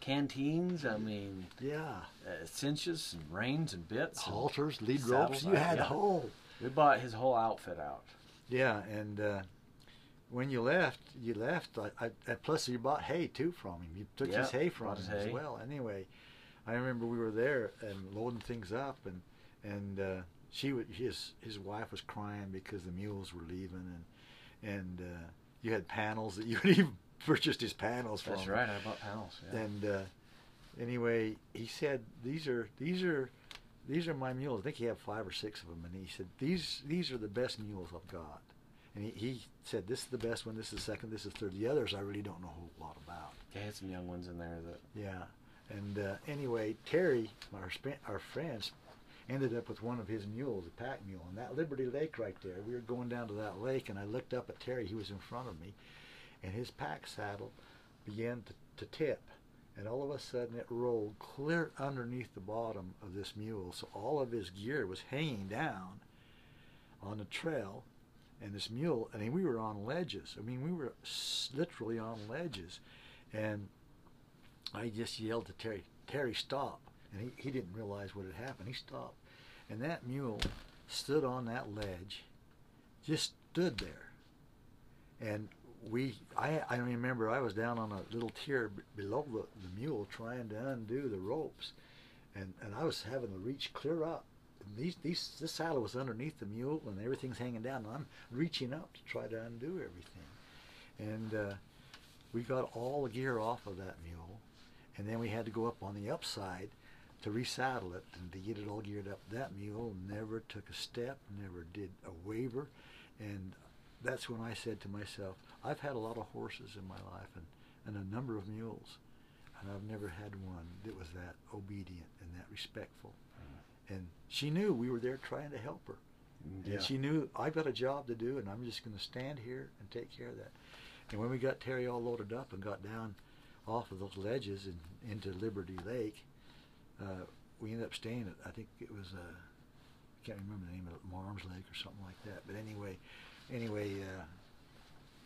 canteens. I mean, Yeah. uh, cinches and reins and bits. Halters, lead ropes. You uh, had yeah. a whole. We bought his whole outfit out. Yeah, and uh, when you left, you left. I, I, plus, you bought hay too from him. You took Yeah, his hay from him his as well. Anyway, I remember we were there and loading things up, and and uh, she would his his wife was crying because the mules were leaving, and and uh, you had panels that you had even purchased his panels from. That's him. right. I bought panels. Yeah. And uh, anyway, he said these are these are these are my mules. I think he had five or six of them, and he said these these are the best mules I've got. And he, he said this is the best one, this is the second, this is third. The others I really don't know a whole lot about. They had some young ones in there that. Yeah. And uh, anyway, Terry, our our friends, ended up with one of his mules, a pack mule, and that Liberty Lake right there. We were going down to that lake, and I looked up at Terry. He was in front of me, and his pack saddle began to, to tip, and all of a sudden it rolled clear underneath the bottom of this mule. So all of his gear was hanging down on the trail, and this mule. I mean, we were on ledges. I mean, we were literally on ledges, and I just yelled to Terry, Terry, stop. And he, he didn't realize what had happened. He stopped. And that mule stood on that ledge, just stood there. And we, I, I remember I was down on a little tier below the, the mule trying to undo the ropes. And, and I was having to reach clear up. These, these, this saddle was underneath the mule and everything's hanging down. And I'm reaching up to try to undo everything. And uh, we got all the gear off of that mule and then we had to go up on the upside to resaddle it and to get it all geared up. That mule never took a step, never did a waver, and that's when I said to myself, I've had a lot of horses in my life and, and a number of mules, and I've never had one that was that obedient and that respectful. And she knew we were there trying to help her. Yeah. And she knew I've got a job to do, and I'm just going to stand here and take care of that. And when we got Terry all loaded up and got down off of those ledges and into Liberty Lake, uh, we ended up staying at I think it was uh, I can't remember the name of it, Marms Lake or something like that. But anyway, anyway, uh,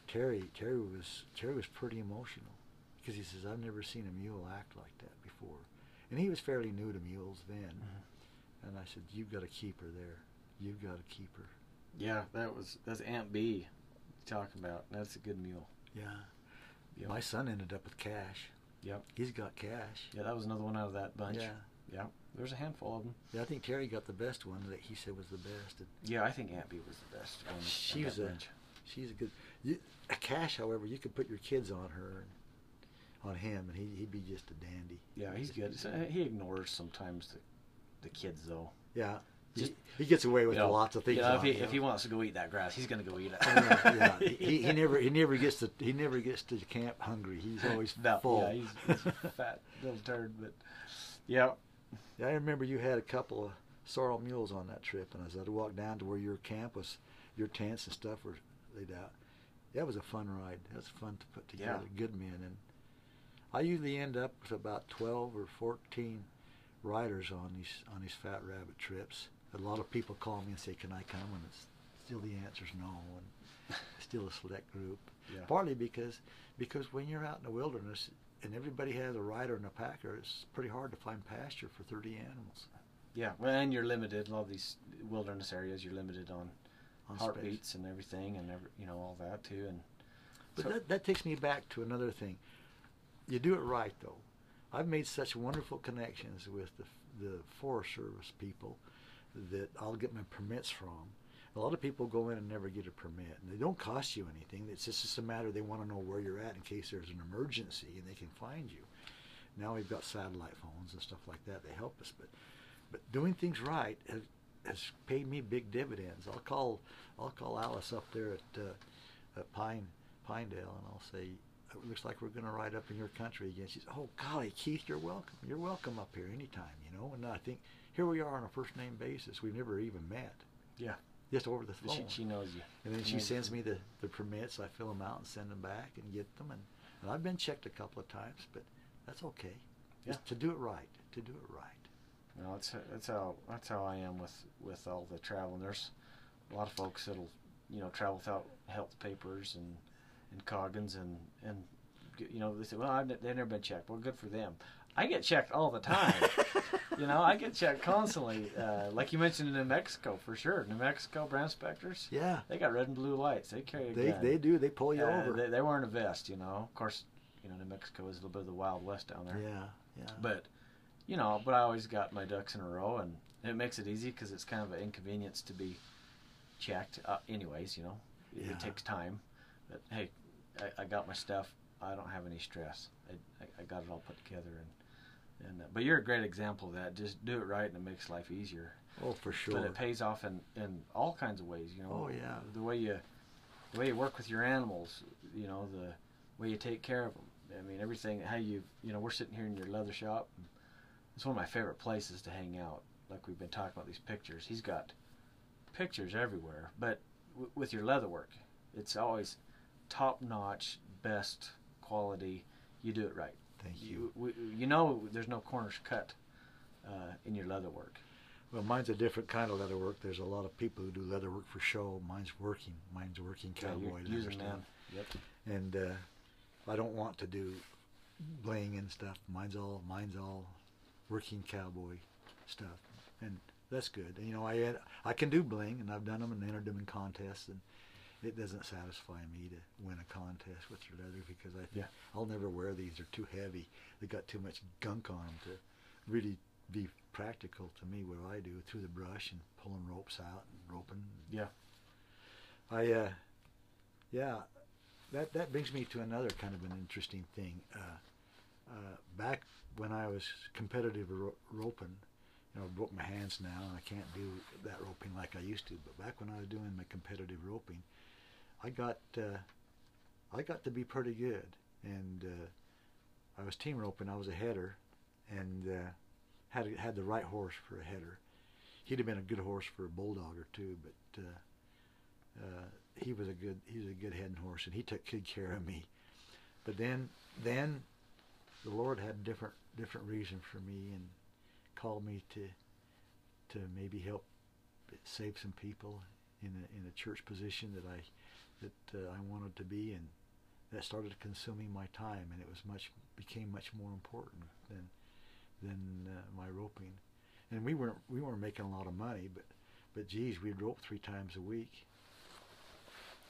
Terry Terry was Terry was pretty emotional because he says I've never seen a mule act like that before, and he was fairly new to mules then. Mhm. And I said, "You've got to keep her there. You've got to keep her." Yeah, that was that's Aunt B. Talking about that's a good mule. Yeah. Yep. My son ended up with cash. Yep. He's got cash. Yeah, that was another one out of that bunch. Yeah. Yeah. There's a handful of them. Yeah, I think Terry got the best one that he said was the best. And Yeah, I think Aunt B was the best one. was a- bunch. she's a good. You, a cash, however, you could put your kids on her, and on him, and he, he'd be just a dandy. Yeah, he's good. Uh, he ignores sometimes the, the kids though. Yeah, Just- he, he gets away with You know, lots of things. you know, if, he, if he wants to go eat that grass, he's gonna go eat it. Oh, yeah, yeah. He, he never he never gets to he never gets to camp hungry. He's always no, full. Yeah, he's, he's a fat little turd, but yeah, Yeah, I remember you had a couple of sorrel mules on that trip, and as I'd walk down to where your camp was, your tents and stuff were laid out. That was a fun ride. That was fun to put together. Yeah. Good men, and I usually end up with about twelve or fourteen riders on these on these fat rabbit trips. A lot of people call me and say, "Can I come?" And it's still the answer is no, and still a select group. yeah, Partly because because when you're out in the wilderness and everybody has a rider and a packer, it's pretty hard to find pasture for 30 animals yeah. Well, and you're limited. A lot of these wilderness areas, you're limited on, on space. heartbeats and everything, and every, you know all that too. And But so- that, that takes me back to another thing. You do it right, though. I've made such wonderful connections with the, the Forest Service people that I'll get my permits from. A lot of people go in and never get a permit, and they don't cost you anything. It's just, just a matter they want to know where you're at in case there's an emergency and they can find you. Now we've got satellite phones and stuff like that. They help us, but but doing things right has, has paid me big dividends. I'll call I'll call Alice up there at uh, at Pine Pinedale, and I'll say, "It looks like we're going to ride up in your country again." She says, "Oh golly, Keith, you're welcome. You're welcome up here anytime, you know." And I think here we are on a first name basis. We've never even met. yeah, just over the phone. She, she knows you. and then She she sends you. me the, the permits. I fill them out and send them back and get them. And, and I've been checked a couple of times, but that's okay. Just Yeah. to do it right. To do it right. No, that's that's how that's how I am with with all the travel. And there's a lot of folks that'll you know travel without health papers and and Coggins and and you know they say, well, I've, they've never been checked. Well, good for them. I get checked all the time. you know, I get checked constantly. Uh, like you mentioned in New Mexico, for sure. New Mexico brand inspectors, Yeah. they got red and blue lights. They carry a They, gun. they do. They pull you Uh, over. They, they wearing a vest, you know. Of course, you know New Mexico is a little bit of the Wild West down there. yeah. Yeah. But, you know, but I always got my ducks in a row, and it makes it easy because it's kind of an inconvenience to be checked. Uh, anyways, you know, it, Yeah. it takes time. But hey, I, I got my stuff. I don't have any stress. I, I, I got it all put together, and and uh, but you're a great example of that. Just do it right, and it makes life easier. oh, for sure. But it pays off in, in all kinds of ways. You know. Oh, yeah. The way you, the way you work with your animals. You know the way you take care of them. I mean everything. How you you know we're sitting here in your leather shop. It's one of my favorite places to hang out. Like we've been talking about these pictures. He's got pictures everywhere, but w- with your leather work, it's always top notch, best quality. You do it right. Thank you. You you know there's no corners cut uh, in your leather work. Well, mine's a different kind of leather work. There's a lot of people who do leather work for show. Mine's working. Mine's working Yeah, cowboy you're leather stuff. Yep. And uh, I don't want to do bling and stuff. Mine's all mine's all working cowboy stuff, and that's good. And, you know, I I can do bling, and I've done them and entered them in contests, and it doesn't satisfy me to win a contest with your leather because I think Yeah. I'll never wear these. They're too heavy. They got too much gunk on them to really be practical to me. What I do through the brush and pulling ropes out and roping. Yeah. I, uh, yeah, that that brings me to another kind of an interesting thing. Uh, uh, back when I was competitive ro- roping, you know, I broke my hands now, and I can't do that roping like I used to. But back when I was doing my competitive roping, I got uh, I got to be pretty good, and uh, I was team roping. I was a header, and uh, had had the right horse for a header. He'd have been a good horse for a bulldog or two, but uh, uh, he was a good he was a good heading horse, and he took good care of me. But then then the Lord had a different different reason for me and called me to to maybe help save some people in a, in a church position that I that uh, I wanted to be, and that started consuming my time, and it was much became much more important than than uh, my roping. And we weren't we weren't making a lot of money, but but geez, we'd rope three times a week,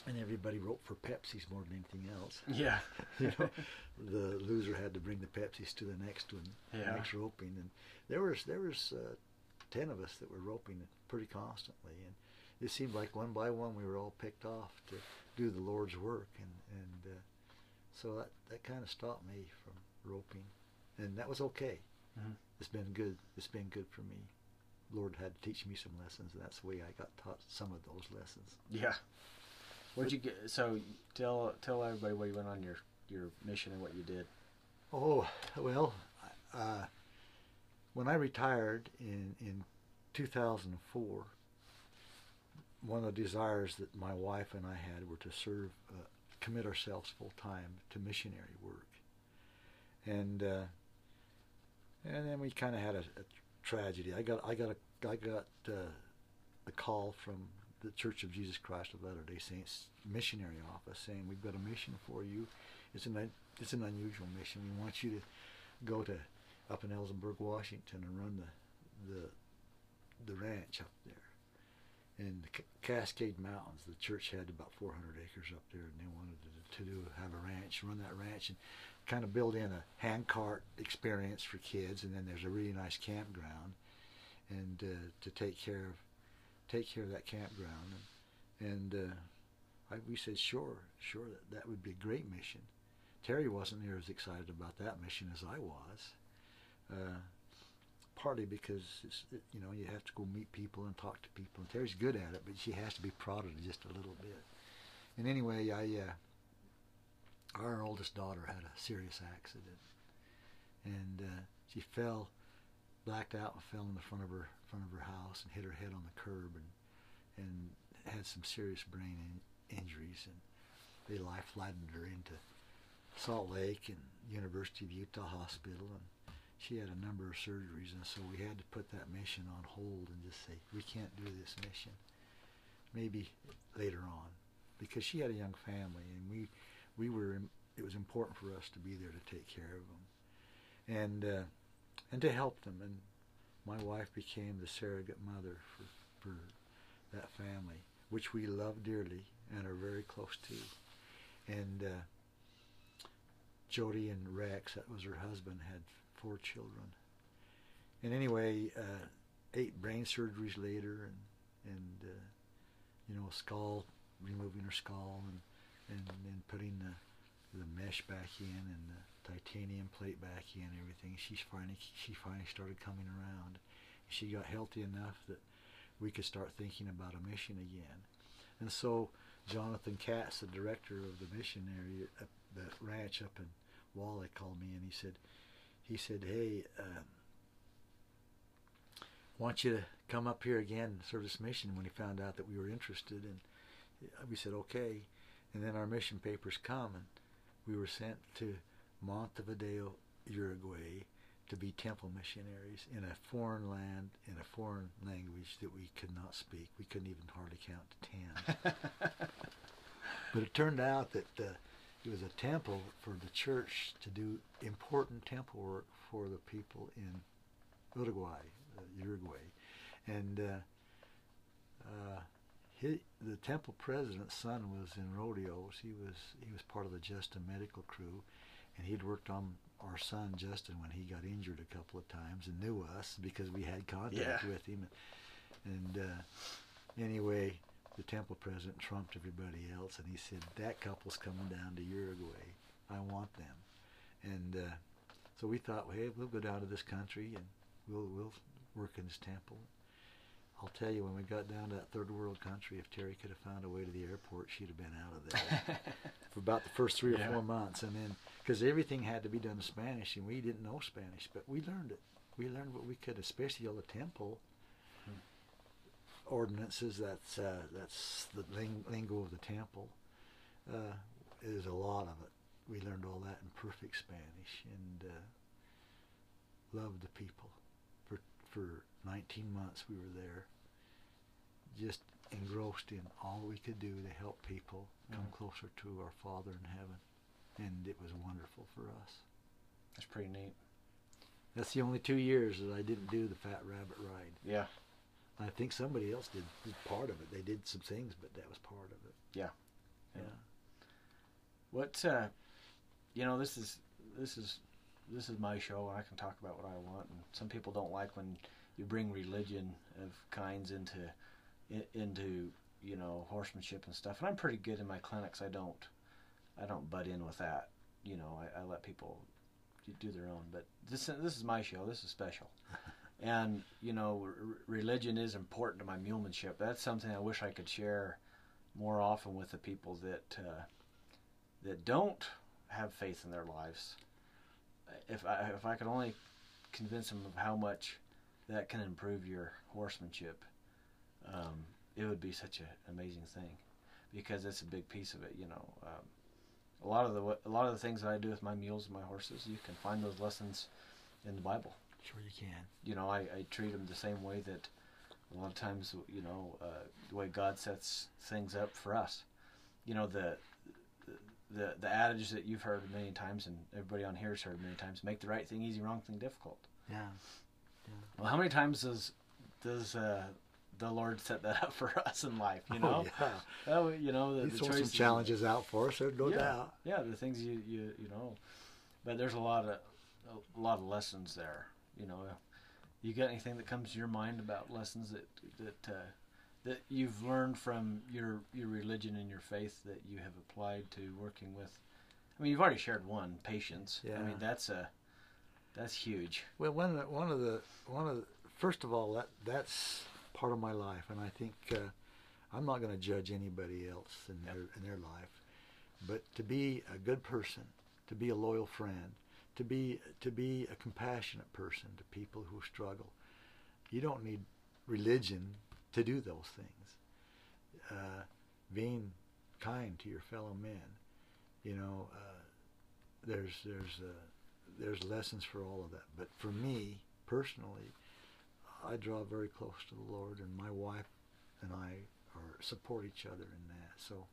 and everybody roped for Pepsis more than anything else. Yeah. you know, the loser had to bring the Pepsis to the next one, Yeah. next roping, and there was there was uh, ten of us that were roping pretty constantly, and it seemed like one by one we were all picked off to do the Lord's work, and and uh, so that that kind of stopped me from roping, and that was okay. Mhm. It's been good. It's been good for me. Lord had to teach me some lessons, and that's the way I got taught some of those lessons. Yeah. What'd you get? So tell tell everybody where you went on your your mission and what you did. Oh well, uh, when I retired in in 2004, one of the desires that my wife and I had were to serve, uh, commit ourselves full time to missionary work, and uh, and then we kind of had a, a tragedy. I got I got a I got uh, a call from the Church of Jesus Christ of Latter Day Saints missionary office saying we've got a mission for you. It's an it's an unusual mission. We want you to go to up in Ellensburg, Washington, and run the the the ranch up there in the Cascade Mountains. The church had about 400 acres up there, and they wanted to, to do have a ranch, run that ranch, and kind of build in a handcart experience for kids. And then there's a really nice campground, and uh, to take care of take care of that campground. And, and uh, I, we said, sure, sure, that, that would be a great mission. Terry wasn't near as excited about that mission as I was. Uh, partly because it's, you know you have to go meet people and talk to people. And Terry's good at it, but she has to be prodded just a little bit. And anyway, I uh, our oldest daughter had a serious accident, and uh, she fell, blacked out, and fell in the front of her front of her house and hit her head on the curb and and had some serious brain in, injuries, and they life flattened her into Salt Lake and University of Utah Hospital, and she had a number of surgeries, and so we had to put that mission on hold and just say we can't do this mission. Maybe later on, because she had a young family, and we we were it was important for us to be there to take care of them, and uh, and to help them. And my wife became the surrogate mother for for that family, which we love dearly and are very close to. And uh, Jody and Rex, that was her husband, had four children. And anyway, uh, eight brain surgeries later, and and uh, you know, skull removing her skull, and and then putting the the mesh back in and the titanium plate back in, and everything. She's finally she finally started coming around. She got healthy enough that we could start thinking about a mission again. And so Jonathan Katz, the director of the missionary at the ranch up in Walleye, called me and he said, he said, hey, uh, want you to come up here again and serve this mission when he found out that we were interested. And we said, okay. And then our mission papers come and we were sent to Montevideo, Uruguay to be temple missionaries in a foreign land, in a foreign language that we could not speak. We couldn't even hardly count to ten. but it turned out that uh, it was a temple for the church to do important temple work for the people in Uruguay, uh, Uruguay, and uh, uh, he, the temple president's son was in rodeos. He was he was part of the Justin medical crew, and he'd worked on our son Justin when he got injured a couple of times and knew us because we had contact Yeah. with him. And uh, anyway, the temple president trumped everybody else, and he said that couple's coming down to Uruguay. I want them. And uh, so we thought, well, hey, we'll go down to this country and we'll we'll work in this temple. I'll tell you, when we got down to that third world country, if Terry could have found a way to the airport, she'd have been out of there for about the first three or Yeah. four months, and then because everything had to be done in Spanish, and we didn't know Spanish, but we learned it. We learned what we could, especially all the temple ordinances. That's uh, that's the ling- lingo of the temple. Uh, there's a lot of it. We learned all that in perfect Spanish, and uh, loved the people. For for 19 months we were there, just engrossed in all we could do to help people come Mhm. closer to our Father in heaven, and it was wonderful for us. That's pretty neat. That's the only two years that I didn't do the Fat Rabbit ride. Yeah. I think somebody else did, did part of it. They did some things, but that was part of it. Yeah. Yeah. What uh you know, this is this is this is my show and I can talk about what I want and some people don't like when you bring religion of kinds into into, you know, horsemanship and stuff. And I'm pretty good in my clinics. I don't I don't butt in with that. You know, I, I let people do their own, but this this is my show. This is special. And you know, r- religion is important to my mulemanship. That's something I wish I could share more often with the people that uh, that don't have faith in their lives. If I if I could only convince them of how much that can improve your horsemanship, um, it would be such an amazing thing, because it's a big piece of it. You know, um, a lot of the a lot of the things that I do with my mules and my horses, you can find those lessons in the Bible Sure you can. you know, I, I treat them the same way that a lot of times, you know, uh, the way God sets things up for us. You know, the, the the adage that you've heard many times and everybody on here has heard many times: make the right thing easy, wrong thing difficult. Yeah. Well, how many times does does uh, the Lord set that up for us in life? You know, Oh, yeah. Oh, you know, the, He the throws some challenges out for us, there's no yeah, doubt. Yeah, the things you, you you know, but there's a lot of a lot of lessons there. You know, you got anything that comes to your mind about lessons that that uh, that you've learned from your your religion and your faith that you have applied to working with? I mean, you've already shared one, patience. I mean, that's a that's huge. Well, one of the, one of the one of the, first of all that that's part of my life, and I think uh, I'm not going to judge anybody else in Yep. their in their life, but to be a good person, to be a loyal friend, to be to be a compassionate person to people who struggle, you don't need religion to do those things. uh, being kind to your fellow men. You know, uh, there's there's uh, there's lessons for all of that. But for me personally, I draw very close to the Lord, and my wife and I are support each other in that. So,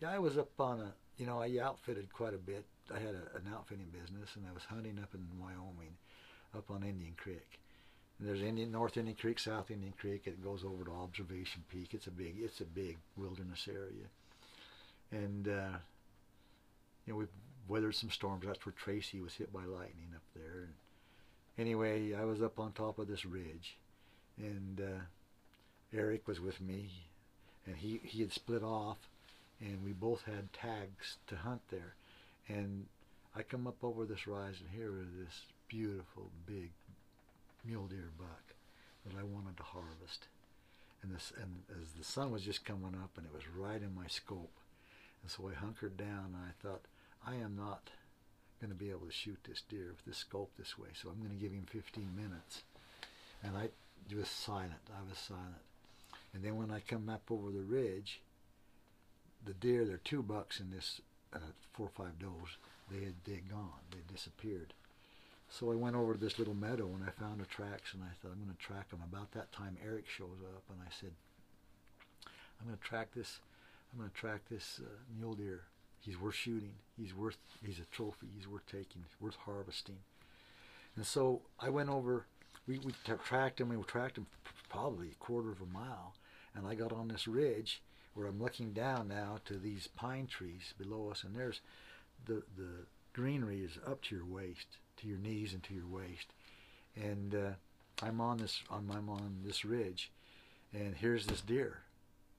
yeah, I was up on a you know I outfitted quite a bit. I had a, an outfitting business, and I was hunting up in Wyoming, up on Indian Creek. And there's Indian North Indian Creek, South Indian Creek. It goes over to Observation Peak. It's a big it's a big wilderness area, and uh, you know we've weathered some storms. That's where Tracy was hit by lightning up there. And anyway, I was up on top of this ridge, and uh, Eric was with me, and he he had split off, and we both had tags to hunt there, and I come up over this rise, and here is this beautiful big mule deer buck that I wanted to harvest. And this, and as the sun was just coming up, and it was right in my scope, and so I hunkered down, and I thought, I am not going to be able to shoot this deer with this scope this way, so I'm going to give him 15 minutes. And I was silent. I was silent. And then when I come up over the ridge, the deer, there are two bucks in this, uh, four or five does, they had they had gone, they disappeared. So I went over to this little meadow and I found the tracks and I thought I'm going to track them. About that time, Eric shows up and I said, I'm going to track this. I'm going to track this uh, mule deer. He's worth shooting. He's worth. He's a trophy. He's worth taking. He's worth harvesting. And so I went over. We we tracked him. We tracked him probably a quarter of a mile, and I got on this ridge where I'm looking down now to these pine trees below us, and there's the the greenery is up to your waist, to your knees, and to your waist, and uh, I'm on this on I'm on this ridge, and here's this deer.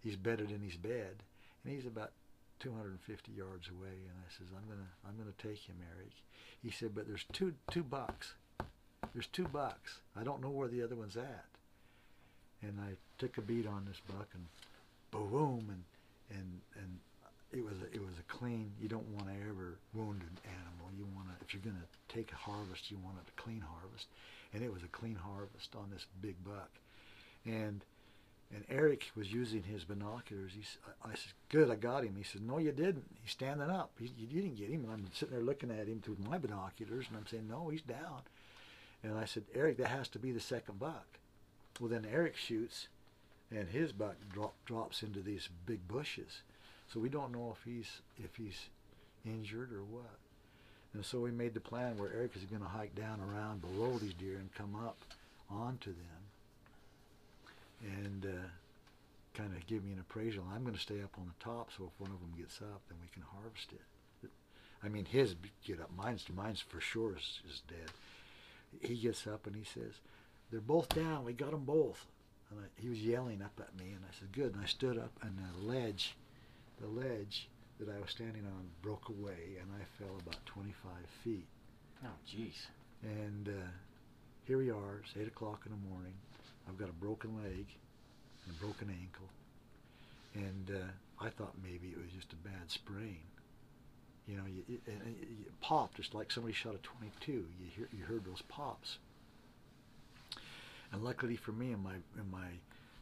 He's bedded in his bed, and he's about 250 yards away, and I says, "I'm gonna, I'm gonna take him, Eric." He said, "But there's two, two bucks. There's two bucks. I don't know where the other one's at." And I took a beat on this buck, and boom, and and and it was a, it was a clean. You don't want to ever wound an animal. You want to, if you're gonna take a harvest, you want a clean harvest, and it was a clean harvest on this big buck, and and Eric was using his binoculars. He, I said, "Good, I got him." He said, "No, you didn't. He's standing up. He, you didn't get him." And I'm sitting there looking at him through my binoculars, and I'm saying, "No, he's down." And I said, "Eric, that has to be the second buck." Well, then Eric shoots, and his buck drop, drops into these big bushes. So we don't know if he's if he's injured or what. And so we made the plan where Eric is going to hike down around below these deer and come up onto them and uh, kind of give me an appraisal. I'm going to stay up on the top, so if one of them gets up, then we can harvest it. I mean, his get up. Mine's mine's for sure is, is dead. He gets up and he says, "They're both down. We got them both." And I, he was yelling up at me, and I said, "Good." And I stood up, and the ledge, the ledge that I was standing on broke away, and I fell about 25 feet. Oh, jeez. And uh, here we are. It's eight o'clock in the morning. I've got a broken leg and a broken ankle. And uh, I thought maybe it was just a bad sprain. You know, you, it, it, it popped just like somebody shot a 22. You hear, you heard those pops. And luckily for me, in my in my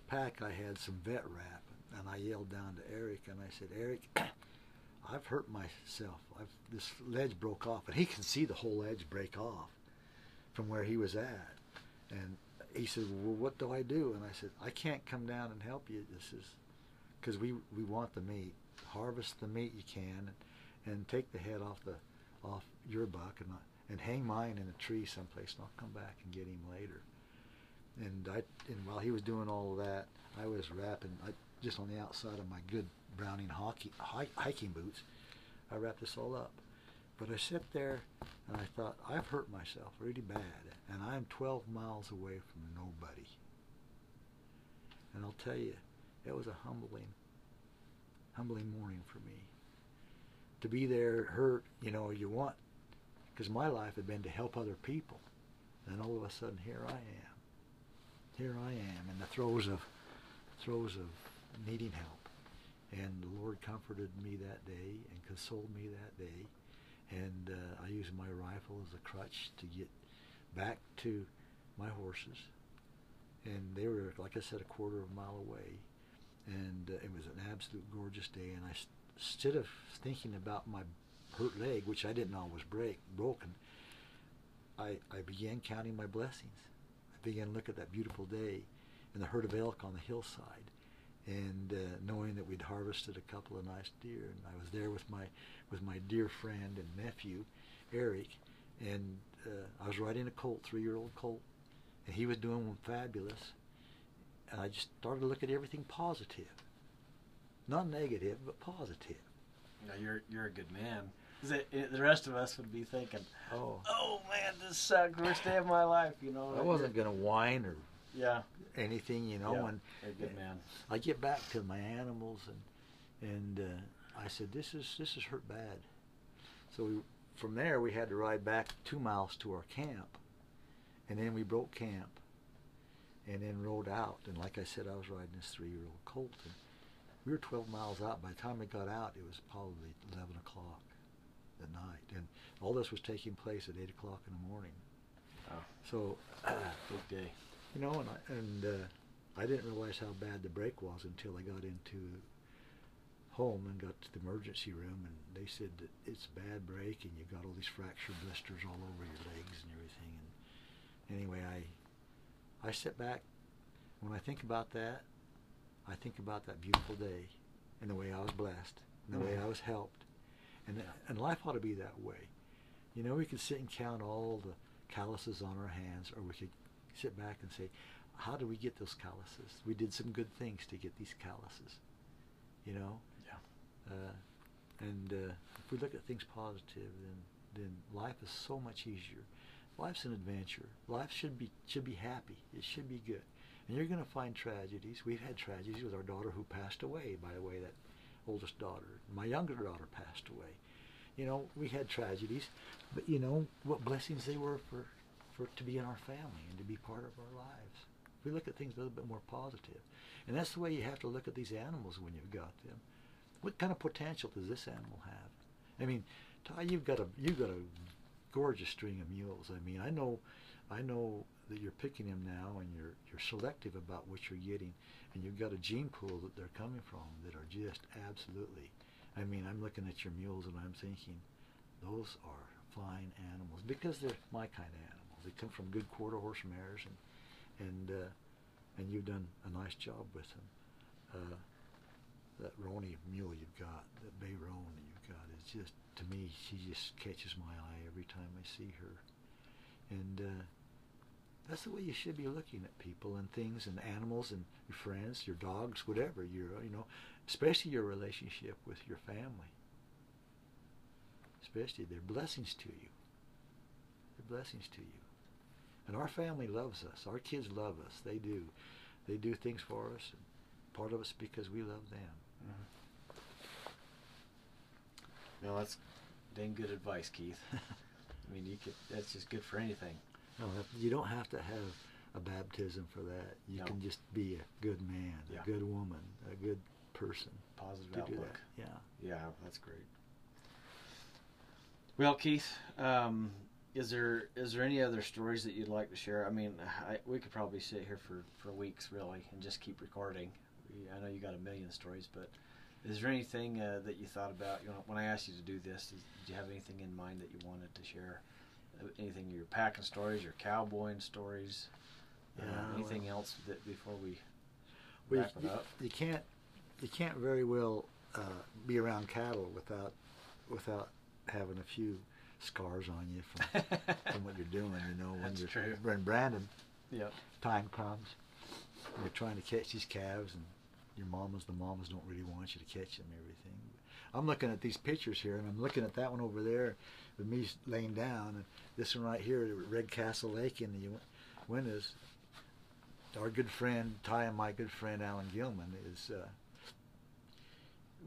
pack, I had some vet wrap, and I yelled down to Eric, and I said, Eric, I've hurt myself. I've, this ledge broke off, and he can see the whole ledge break off from where he was at. And he said, "Well, what do I do?" And I said, "I can't come down and help you. This is because we we want the meat. Harvest the meat you can, and, and take the head off the off your buck and and hang mine in a tree someplace, and I'll come back and get him later." And I and while he was doing all of that, I was wrapping I, just on the outside of my good Browning hockey, hiking boots. I wrapped this all up. But I sat there and I thought, I've hurt myself really bad, and I'm 12 miles away from nobody. And I'll tell you, it was a humbling, humbling morning for me. To be there, hurt, you know, you want, because my life had been to help other people. And all of a sudden, here I am. Here I am in the throes of, throes of needing help. And the Lord comforted me that day and consoled me that day and uh, I used my rifle as a crutch to get back to my horses. And they were, like I said, a quarter of a mile away. and uh, it was an absolute gorgeous day. And I, instead of thinking about my hurt leg, which I didn't know was break broken, I I began counting my blessings. Began look at that beautiful day and the herd of elk on the hillside, and uh, knowing that we'd harvested a couple of nice deer, and I was there with my with my dear friend and nephew, Eric, and uh, I was riding a colt, three-year-old colt, and he was doing fabulous, and I just started to look at everything positive, not negative, but positive. now you're you're a good man. 'Cause it- it- the rest of us would be thinking, Oh, "Oh man, this sucked. Worst day of my life." You know. I wasn't gonna whine or Yeah. anything, you know, Yeah. and a good man. I get back to my animals and and uh, I said this is this is hurt bad. So we, from there we had to ride back two miles to our camp, and then we broke camp, and then rode out. And like I said, I was riding this three-year-old colt, and we were 12 miles out. By the time we got out, it was probably 11 o'clock at night, and all this was taking place at 8 o'clock in the morning. Oh. So. Big day. You know, and I, and uh, I didn't realize how bad the break was until I got into home and got to the emergency room, and they said that it's a bad break, and you've got all these fracture blisters all over your legs and everything. And anyway, I I sit back. When I think about that, I think about that beautiful day, and the way I was blessed, and the way I was helped, and and life ought to be that way. You know, we could sit and count all the calluses on our hands, or we could sit back and say, how do we get those calluses? We did some good things to get these calluses, you know. Yeah. Uh, and uh, if we look at things positive, then then life is so much easier. Life's an adventure. Life should be should be happy. It should be good. And you're going to find tragedies. We've had tragedies with our daughter who passed away. By the way, that oldest daughter, my younger daughter, passed away. You know, we had tragedies, but you know what blessings they were for for to be in our family and to be part of our lives. We look at things a little bit more positive, and that's the way you have to look at these animals when you've got them. What kind of potential does this animal have? I mean, Ty, you've got a you've got a gorgeous string of mules. I mean, I know, I know that you're picking them now, and you're you're selective about what you're getting, and you've got a gene pool that they're coming from that are just absolutely. I mean, I'm looking at your mules and I'm thinking, those are fine animals because they're my kind of animals. They come from good quarter horse mares, and and uh, and you've done a nice job with them. Uh, that Roni mule you've got, that bay roan you've got, is just to me, she just catches my eye every time I see her, and uh, that's the way you should be looking at people and things and animals and your friends, your dogs, whatever. Your you know, especially your relationship with your family. Especially, they're blessings to you. They're blessings to you. And our family loves us. Our kids love us. They do. They do things for us. And part of us because we love them. Mm-hmm. No, that's dang good advice, Keith. I mean, you could. That's just good for anything. No, you don't have to have a baptism for that. You No. can just be a good man, Yeah. a good woman, a good person Positive to do outlook. that. Yeah. Yeah, that's great. Well, Keith, um, is there is there any other stories that you'd like to share? I mean, I, we could probably sit here for, for weeks, really, and just keep recording. We, I know you got a million stories, but is there anything uh, that you thought about? You know, when I asked you to do this, did, did you have anything in mind that you wanted to share? Uh, Anything your packing stories, your cowboying stories? Uh, anything well- else that before we Well, wrap it you, up? you can't you can't very well uh, be around cattle without without having a few scars on you from, from what you're doing. You know, when That's you're true. when branding Yep. time comes, you're trying to catch these calves, and your mamas, the mamas don't really want you to catch them. Everything. I'm looking at these pictures here, and I'm looking at that one over there with me laying down, and this one right here, Red Castle Lake in the windows. Our good friend Ty and my good friend Alan Gilman is. Uh,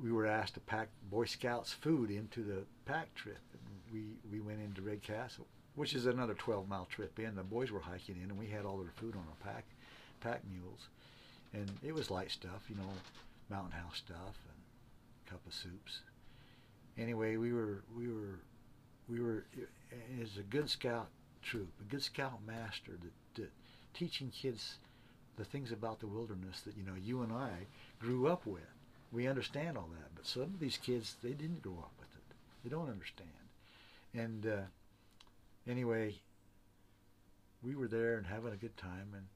we were asked to pack Boy Scouts food into the pack trip, and we we went into Red Castle, which is another 12 mile trip in. The boys were hiking in, and we had all their food on our pack pack mules, and it was light stuff, you know, mountain house stuff and cup of soups. Anyway, we were we were we were was a good scout troop, a good scout master that, that teaching kids the things about the wilderness that you know you and I grew up with. We understand all that, but some of these kids they didn't grow up with it. They don't understand. And uh, anyway, we were there and having a good time, and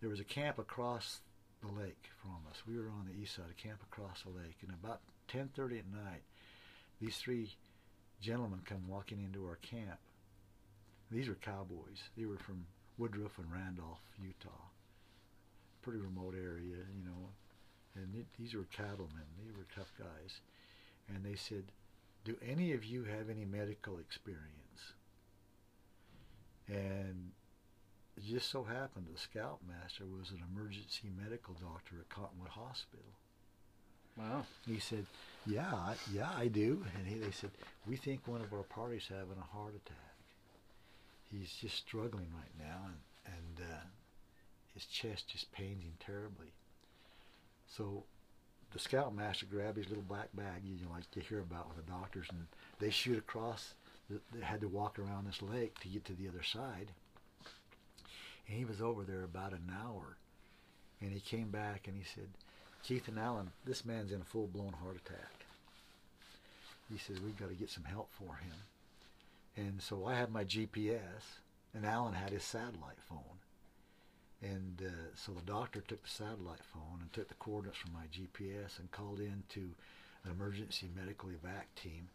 there was a camp across the lake from us. We were on the east side, a camp across the lake, and about 10:30 at night, these three gentlemen come walking into our camp. These were cowboys. They were from Woodruff and Randolph, Utah. Pretty remote area, you know. And it, these were cattlemen. They were tough guys. And they said, "Do any of you have any medical experience?" And it just so happened the scoutmaster was an emergency medical doctor at Cottonwood Hospital. Wow. He said, "Yeah, I, yeah, I do." And he, they said, "We think one of our party's having a heart attack. He's just struggling right now, and and uh, his chest just pains him terribly." So, the scoutmaster grabbed his little black bag, you know, like you hear about with the doctors, and they shoot across. They had to walk around this lake to get to the other side. And he was over there about an hour, and he came back and he said, Keith and Alan, this man's in a full blown heart attack. He says, We've got to get some help for him. And so I had my GPS, and Alan had his satellite phone. And uh, so the doctor took the satellite phone and took the coordinates from my GPS and called in to an emergency medical evac team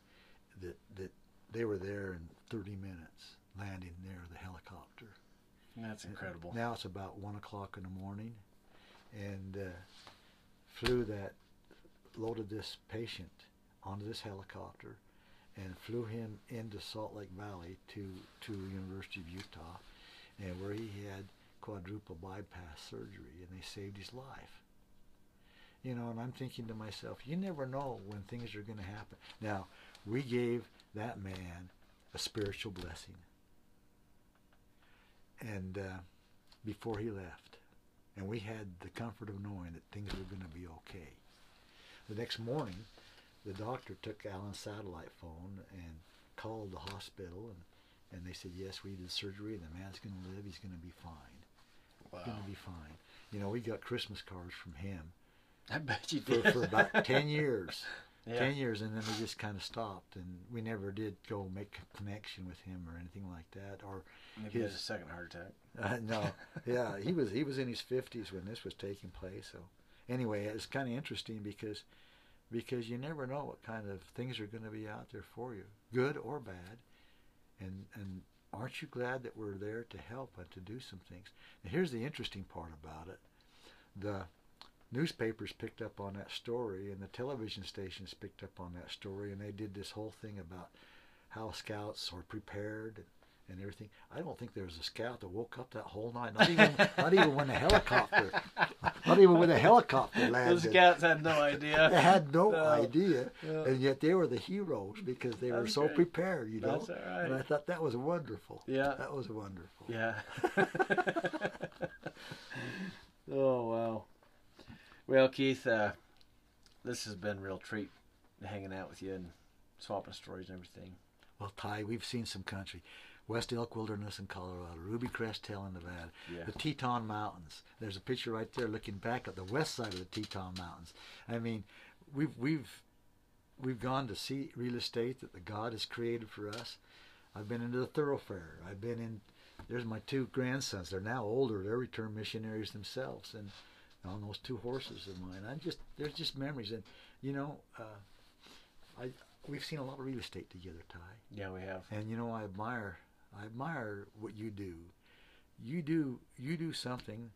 that, that they were there in 30 minutes, landing near the helicopter. That's incredible. Now it's about 1 o'clock in the morning, and uh, flew that, loaded this patient onto this helicopter and flew him into Salt Lake Valley to, to University of Utah, and where he had quadruple bypass surgery, and they saved his life. You know, and I'm thinking to myself, you never know when things are going to happen. Now, we gave that man a spiritual blessing, and uh, before he left, and we had the comfort of knowing that things were going to be okay. The next morning, the doctor took Alan's satellite phone and called the hospital, and, and they said, yes, we did surgery, and the man's going to live, he's going to be fine. Wow. Going to be fine. You know, we got Christmas cards from him I bet you did. for about 10 years. yeah. 10 years, and then we just kind of stopped, and we never did go make a connection with him or anything like that, or Maybe he had a second heart attack. uh, no, yeah, he was he was in his fifties when this was taking place. So, anyway, it's kind of interesting because because you never know what kind of things are going to be out there for you, good or bad, and and aren't you glad that we're there to help and to do some things? And here's the interesting part about it: the newspapers picked up on that story, and the television stations picked up on that story, and they did this whole thing about how scouts are prepared and, everything. I don't think there was a scout that woke up that whole night. Not even not even when the helicopter, not even when the helicopter The landed. scouts had no idea. They had no No. idea, and yet they were the heroes because they were so great. prepared. You know, That's all and I thought that was wonderful. Yeah. that was wonderful. Yeah. oh wow. Well, Keith, uh, this has been a real treat hanging out with you and swapping stories and everything. Well, Ty, we've seen some country. West Elk Wilderness in Colorado, Ruby Crest Hill in Nevada, Yeah. the Teton Mountains. There's a picture right there looking back at the west side of the Teton Mountains. I mean, we've we've we've gone to see real estate that the God has created for us. I've been into the thoroughfare. I've been in. There's my two grandsons. They're now older. They're returned missionaries themselves, and on those two horses of mine, I just there's just memories. And you know, uh, I we've seen a lot of real estate together, Ty. Yeah, we have. And you know, I admire, I admire what you do. You do, you do something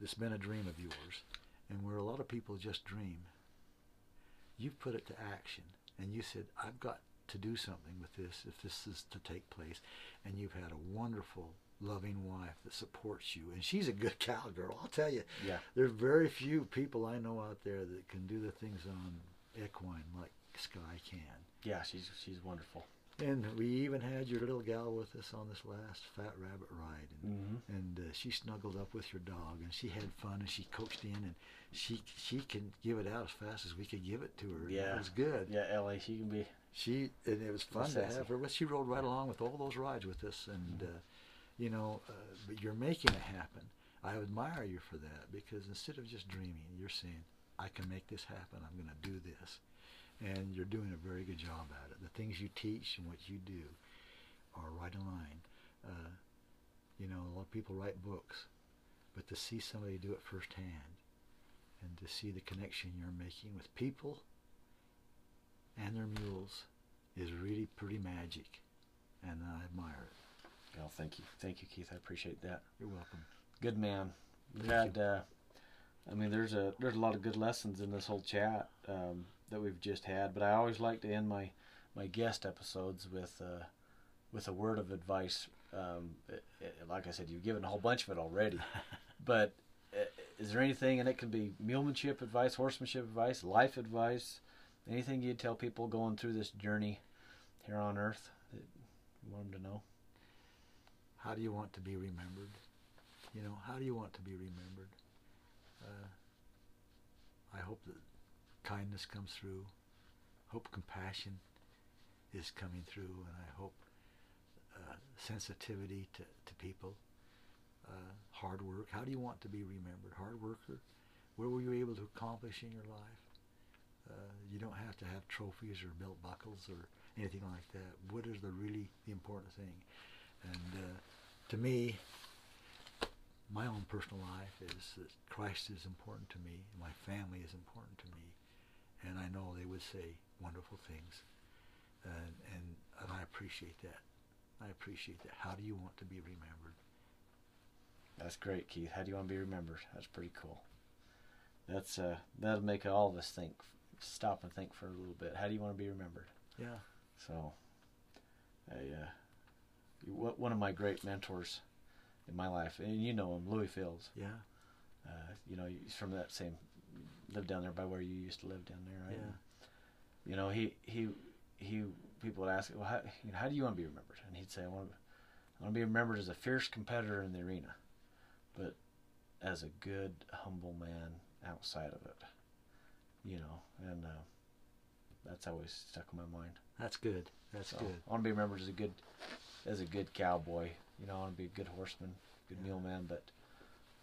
that's been a dream of yours, and where a lot of people just dream. You've put it to action, and you said, "I've got to do something with this if this is to take place." And you've had a wonderful, loving wife that supports you, and she's a good cowgirl. I'll tell you, Yeah. there's very few people I know out there that can do the things on equine like Sky can. Yeah, she's she's wonderful. And we even had your little gal with us on this last Fat Rabbit ride, and, Mm-hmm. and uh, she snuggled up with your dog, and she had fun, and she coaxed in, and she she can give it out as fast as we could give it to her. Yeah. it was good. Yeah, Ellie, she can be. She and it was fun to have her. But she rode right along with all those rides with us, and uh, you know, uh, but you're making it happen. I admire you for that because instead of just dreaming, you're saying, I can make this happen. I'm going to do this. And you're doing a very good job at it. The things you teach and what you do are right in line. Uh, you know, a lot of people write books, but to see somebody do it firsthand and to see the connection you're making with people and their mules is really pretty magic. And I admire it. Well, thank you. Thank you, Keith. I appreciate that. You're welcome. Good man. Thank had, uh, I mean, there's a there's a lot of good lessons in this whole chat um, that we've just had. But I always like to end my my guest episodes with uh, with a word of advice. Um, it, it- like I said, you've given a whole bunch of it already. but uh, is there anything, and it can be mulemanship advice, horsemanship advice, life advice, anything you'd tell people going through this journey here on Earth that you want them to know? How do you want to be remembered? You know, how do you want to be remembered? Uh, I hope that kindness comes through. Hope compassion is coming through, and I hope uh, sensitivity to, to people. Uh, hard work. How do you want to be remembered? Hard worker. What were you able to accomplish in your life? Uh, you don't have to have trophies or belt buckles or anything like that. What is the really the important thing? And uh, to me, my own personal life is that Christ is important to me. My family is important to me, and I know they would say wonderful things, and and, and I appreciate that. I appreciate that. How do you want to be remembered? That's great, Keith. How do you want to be remembered? That's pretty cool. That's uh, that'll make all of us think, stop and think for a little bit. How do you want to be remembered? Yeah. So, I, uh, one one of my great mentors in my life, and you know him, Louis Fields. Yeah. Uh, you know, he's from that same, lived down there by where you used to live down there, right? Yeah. You know, he he he. People would ask, well, how, you know, how do you want to be remembered? And he'd say, I want to, I want to be remembered as a fierce competitor in the arena, but as a good, humble man outside of it. You know, and uh, that's always stuck in my mind. That's good. That's So, good. I want to be remembered as a good, as a good cowboy. You know, I want to be a good horseman, good Yeah. mule man, but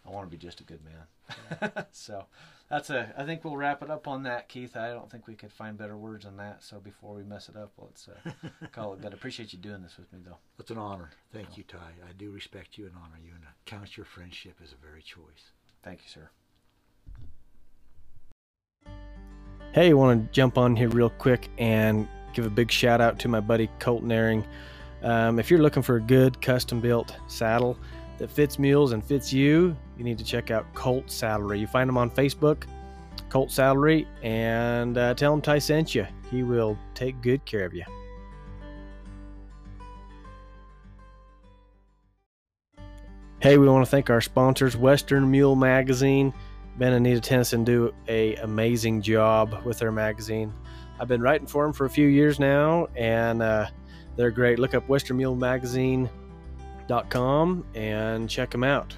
I want to be just a good man. so that's a. I think we'll wrap it up on that, Keith. I don't think we could find better words than that. So before we mess it up, let's uh, call it good. I appreciate you doing this with me, though. It's an honor. Thank you, Ty. I do respect you and honor you, and I count your friendship as a very choice. Thank you, sir. Hey, I want to jump on here real quick and give a big shout out to my buddy Colton Airing. Um, if you're looking for a good custom built saddle that fits mules and fits you, you need to check out Colt Saddlery. You find him on Facebook, Colt Saddlery, and uh, tell him Ty sent you. He will take good care of you. Hey, we want to thank our sponsors, Western Mule Magazine. Ben and Anita Tennyson do a amazing job with their magazine. I've been writing for them for a few years now, and uh, they're great. Look up westernmulemagazine.com and check them out.